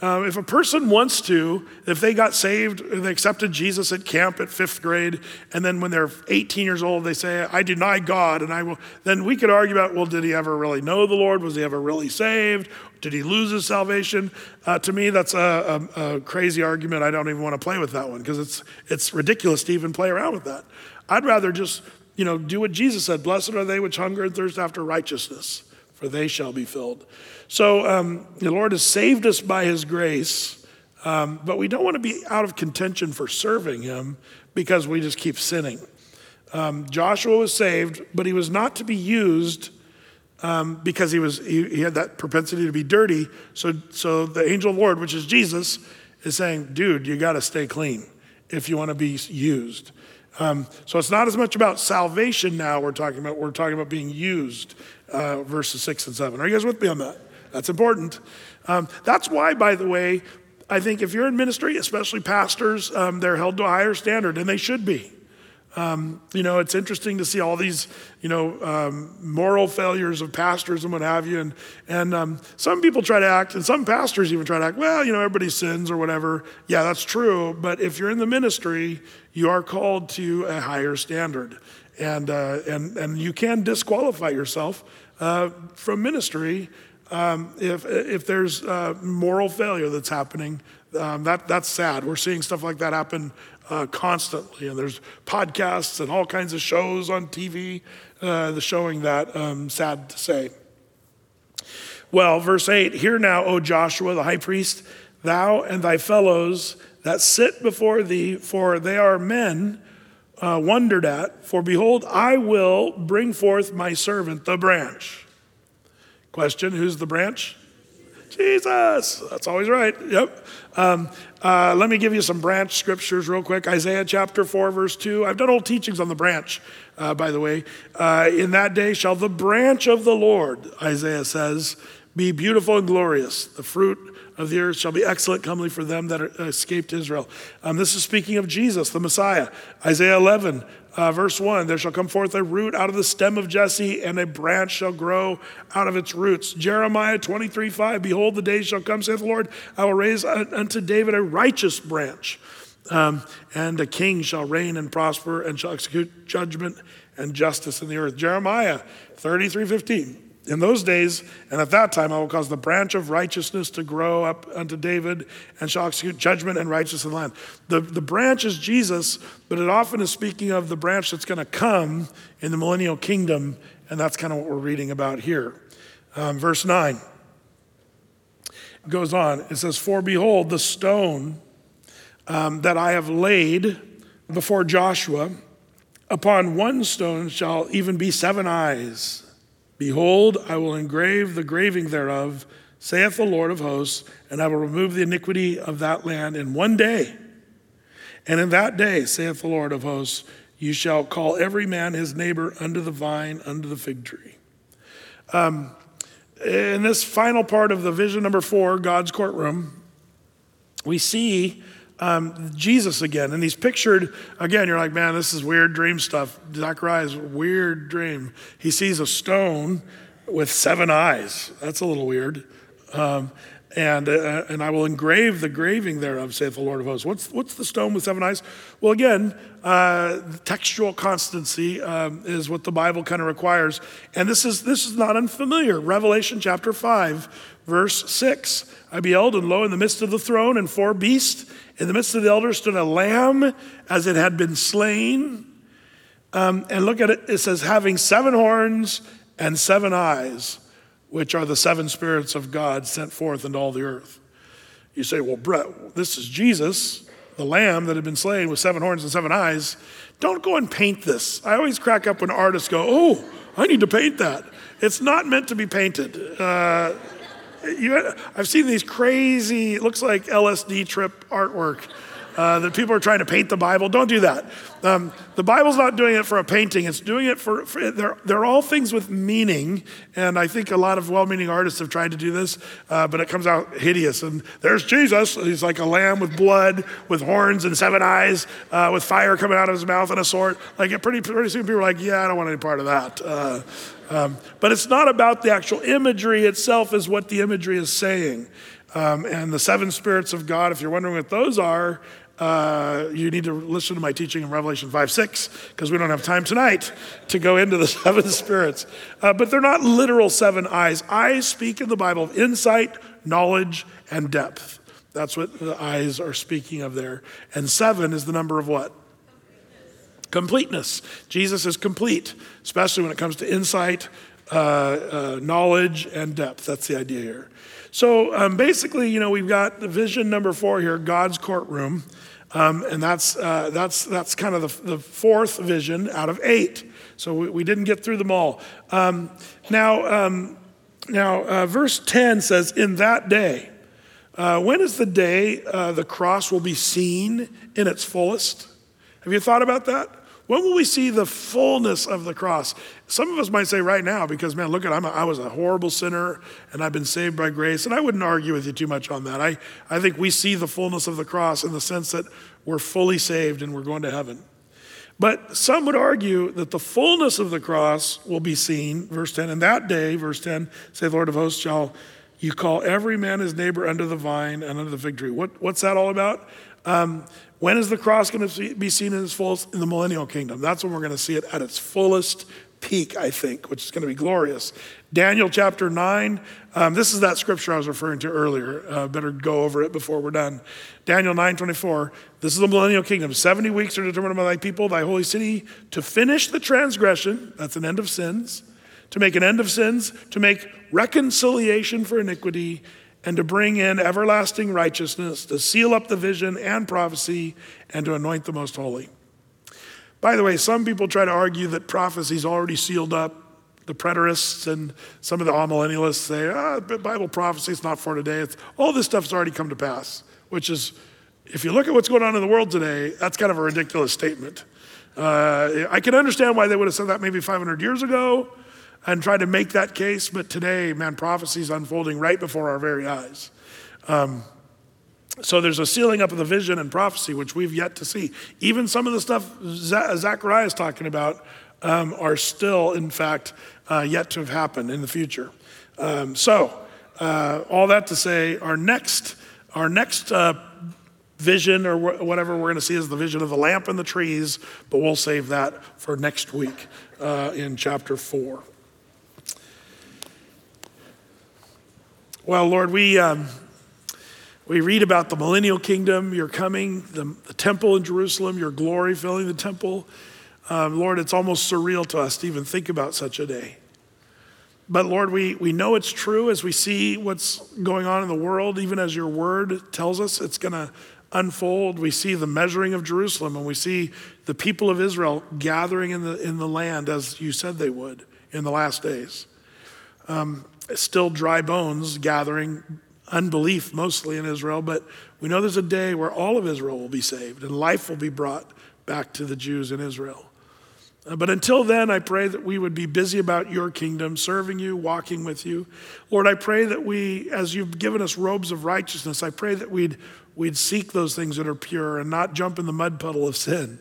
Um, if a person wants to, if they got saved, they accepted Jesus at camp at fifth grade, and then when they're 18 years old, they say, I deny God, and I will, then we could argue about, well, did he ever really know the Lord? Was he ever really saved? Did he lose his salvation? Uh, to me, that's a, a, a crazy argument. I don't even want to play with that one because it's, it's ridiculous to even play around with that. I'd rather just, you know, do what Jesus said Blessed are they which hunger and thirst after righteousness for they shall be filled. So um, the Lord has saved us by his grace, um, but we don't want to be out of contention for serving him because we just keep sinning. Um, Joshua was saved, but he was not to be used um, because he, was, he, he, had that propensity to be dirty. So, so the angel of the Lord, which is Jesus, is saying, dude, you got to stay clean if you want to be used. Um, so it's not as much about salvation now we're talking about, we're talking about being used uh, verses six and seven. Are you guys with me on that? That's important. Um, that's why, by the way, I think if you're in ministry, especially pastors, um, they're held to a higher standard, and they should be. Um, you know, it's interesting to see all these, you know, um, moral failures of pastors and what have you. And, and um, some people try to act, and some pastors even try to act, well, you know, everybody sins or whatever. Yeah, that's true. But if you're in the ministry, you are called to a higher standard. And, uh, and, and you can disqualify yourself uh, from ministry um, if, if there's uh, moral failure that's happening. Um, that, that's sad. We're seeing stuff like that happen uh, constantly. And there's podcasts and all kinds of shows on TV uh, showing that, um, sad to say. Well, verse 8 Hear now, O Joshua, the high priest, thou and thy fellows that sit before thee, for they are men uh, wondered at. For behold, I will bring forth my servant, the branch. Question Who's the branch? Jesus. That's always right. Yep. Um, uh, let me give you some branch scriptures real quick. Isaiah chapter 4, verse 2. I've done old teachings on the branch, uh, by the way. Uh, in that day shall the branch of the Lord, Isaiah says, be beautiful and glorious. The fruit of the earth shall be excellent, comely for them that escaped Israel. Um, this is speaking of Jesus, the Messiah. Isaiah 11, uh, verse 1 There shall come forth a root out of the stem of Jesse, and a branch shall grow out of its roots. Jeremiah 23, 5 Behold, the day shall come, saith the Lord, I will raise unto David a righteous branch. Um, and a king shall reign and prosper and shall execute judgment and justice in the earth. Jeremiah 33, 15. In those days and at that time, I will cause the branch of righteousness to grow up unto David and shall execute judgment and righteousness in the land. The, the branch is Jesus, but it often is speaking of the branch that's going to come in the millennial kingdom, and that's kind of what we're reading about here. Um, verse 9 it goes on. It says, For behold, the stone um, that I have laid before Joshua, upon one stone shall even be seven eyes. Behold, I will engrave the graving thereof, saith the Lord of hosts, and I will remove the iniquity of that land in one day. And in that day, saith the Lord of hosts, you shall call every man his neighbor under the vine, under the fig tree. Um, in this final part of the vision number four, God's courtroom, we see um, Jesus again. And he's pictured, again, you're like, man, this is weird dream stuff. Zechariah's weird dream. He sees a stone with seven eyes. That's a little weird. Um, and, uh, and I will engrave the graving thereof, saith the Lord of hosts. What's, what's the stone with seven eyes? Well, again, uh, textual constancy um, is what the Bible kind of requires. And this is, this is not unfamiliar. Revelation chapter 5, verse 6. I beheld, and lo, in the midst of the throne and four beasts, in the midst of the elders stood a lamb as it had been slain. Um, and look at it, it says, having seven horns and seven eyes which are the seven spirits of God sent forth into all the earth. You say, well, Brett, this is Jesus, the lamb that had been slain with seven horns and seven eyes. Don't go and paint this. I always crack up when artists go, oh, I need to paint that. It's not meant to be painted. Uh, you, I've seen these crazy, looks like LSD trip artwork uh, that people are trying to paint the Bible. Don't do that. Um, the Bible's not doing it for a painting, it's doing it for, for they're, they're all things with meaning. And I think a lot of well meaning artists have tried to do this, uh, but it comes out hideous. And there's Jesus. He's like a lamb with blood, with horns and seven eyes, uh, with fire coming out of his mouth and a sword. Like, pretty, pretty soon people are like, yeah, I don't want any part of that. Uh, um, but it's not about the actual imagery itself, is what the imagery is saying. Um, and the seven spirits of God, if you're wondering what those are, uh, you need to listen to my teaching in Revelation 5 6, because we don't have time tonight to go into the seven spirits. Uh, but they're not literal seven eyes. Eyes speak in the Bible of insight, knowledge, and depth. That's what the eyes are speaking of there. And seven is the number of what? Completeness. Jesus is complete, especially when it comes to insight, uh, uh knowledge, and depth. That's the idea here. So um, basically, you know, we've got the vision number four here God's courtroom. Um, and that's, uh, that's, that's kind of the, the, fourth vision out of eight. So we, we didn't get through them all. Um, now, um, now uh, verse 10 says, In that day, uh, when is the day uh, the cross will be seen in its fullest? Have you thought about that? When will we see the fullness of the cross? Some of us might say right now, because man, look at I'm a, I was a horrible sinner and I've been saved by grace. And I wouldn't argue with you too much on that. I, I think we see the fullness of the cross in the sense that we're fully saved and we're going to heaven. But some would argue that the fullness of the cross will be seen, verse 10, and that day, verse 10, say Lord of hosts shall you call every man his neighbor under the vine and under the fig tree. What, what's that all about? Um, when is the cross going to be seen in its fullest? In the millennial kingdom. That's when we're going to see it at its fullest peak, I think, which is going to be glorious. Daniel chapter 9, um, this is that scripture I was referring to earlier. Uh, better go over it before we're done. Daniel 9 24, this is the millennial kingdom. 70 weeks are determined by thy people, thy holy city, to finish the transgression, that's an end of sins, to make an end of sins, to make reconciliation for iniquity, and to bring in everlasting righteousness, to seal up the vision and prophecy, and to anoint the most holy. By the way, some people try to argue that prophecy's already sealed up. The preterists and some of the amillennialists say, ah, Bible prophecy is not for today. It's, all this stuff's already come to pass, which is, if you look at what's going on in the world today, that's kind of a ridiculous statement. Uh, I can understand why they would have said that maybe 500 years ago, and try to make that case, but today, man, prophecy is unfolding right before our very eyes. Um, so there's a sealing up of the vision and prophecy, which we've yet to see. Even some of the stuff Zechariah is talking about um, are still, in fact, uh, yet to have happened in the future. Um, so, uh, all that to say, our next, our next uh, vision or wh- whatever we're going to see is the vision of the lamp and the trees, but we'll save that for next week uh, in chapter four. Well, Lord, we, um, we read about the millennial kingdom, your coming, the, the temple in Jerusalem, your glory filling the temple. Um, Lord, it's almost surreal to us to even think about such a day. But Lord, we, we know it's true as we see what's going on in the world, even as your word tells us it's going to unfold. We see the measuring of Jerusalem and we see the people of Israel gathering in the, in the land as you said they would in the last days. Um, still dry bones gathering, unbelief mostly in Israel, but we know there's a day where all of Israel will be saved and life will be brought back to the Jews in Israel. Uh, But until then, I pray that we would be busy about your kingdom, serving you, walking with you. Lord, I pray that we, as you've given us robes of righteousness, I pray that we'd, we'd seek those things that are pure and not jump in the mud puddle of sin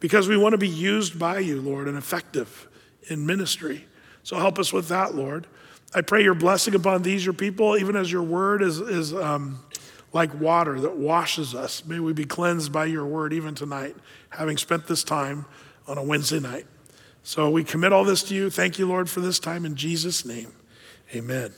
because we want to be used by you, Lord, and effective in ministry. So help us with that, Lord. I pray your blessing upon these, your people, even as your word is, is um, like water that washes us. May we be cleansed by your word even tonight, having spent this time on a Wednesday night. So we commit all this to you. Thank you, Lord, for this time in Jesus' name. Amen.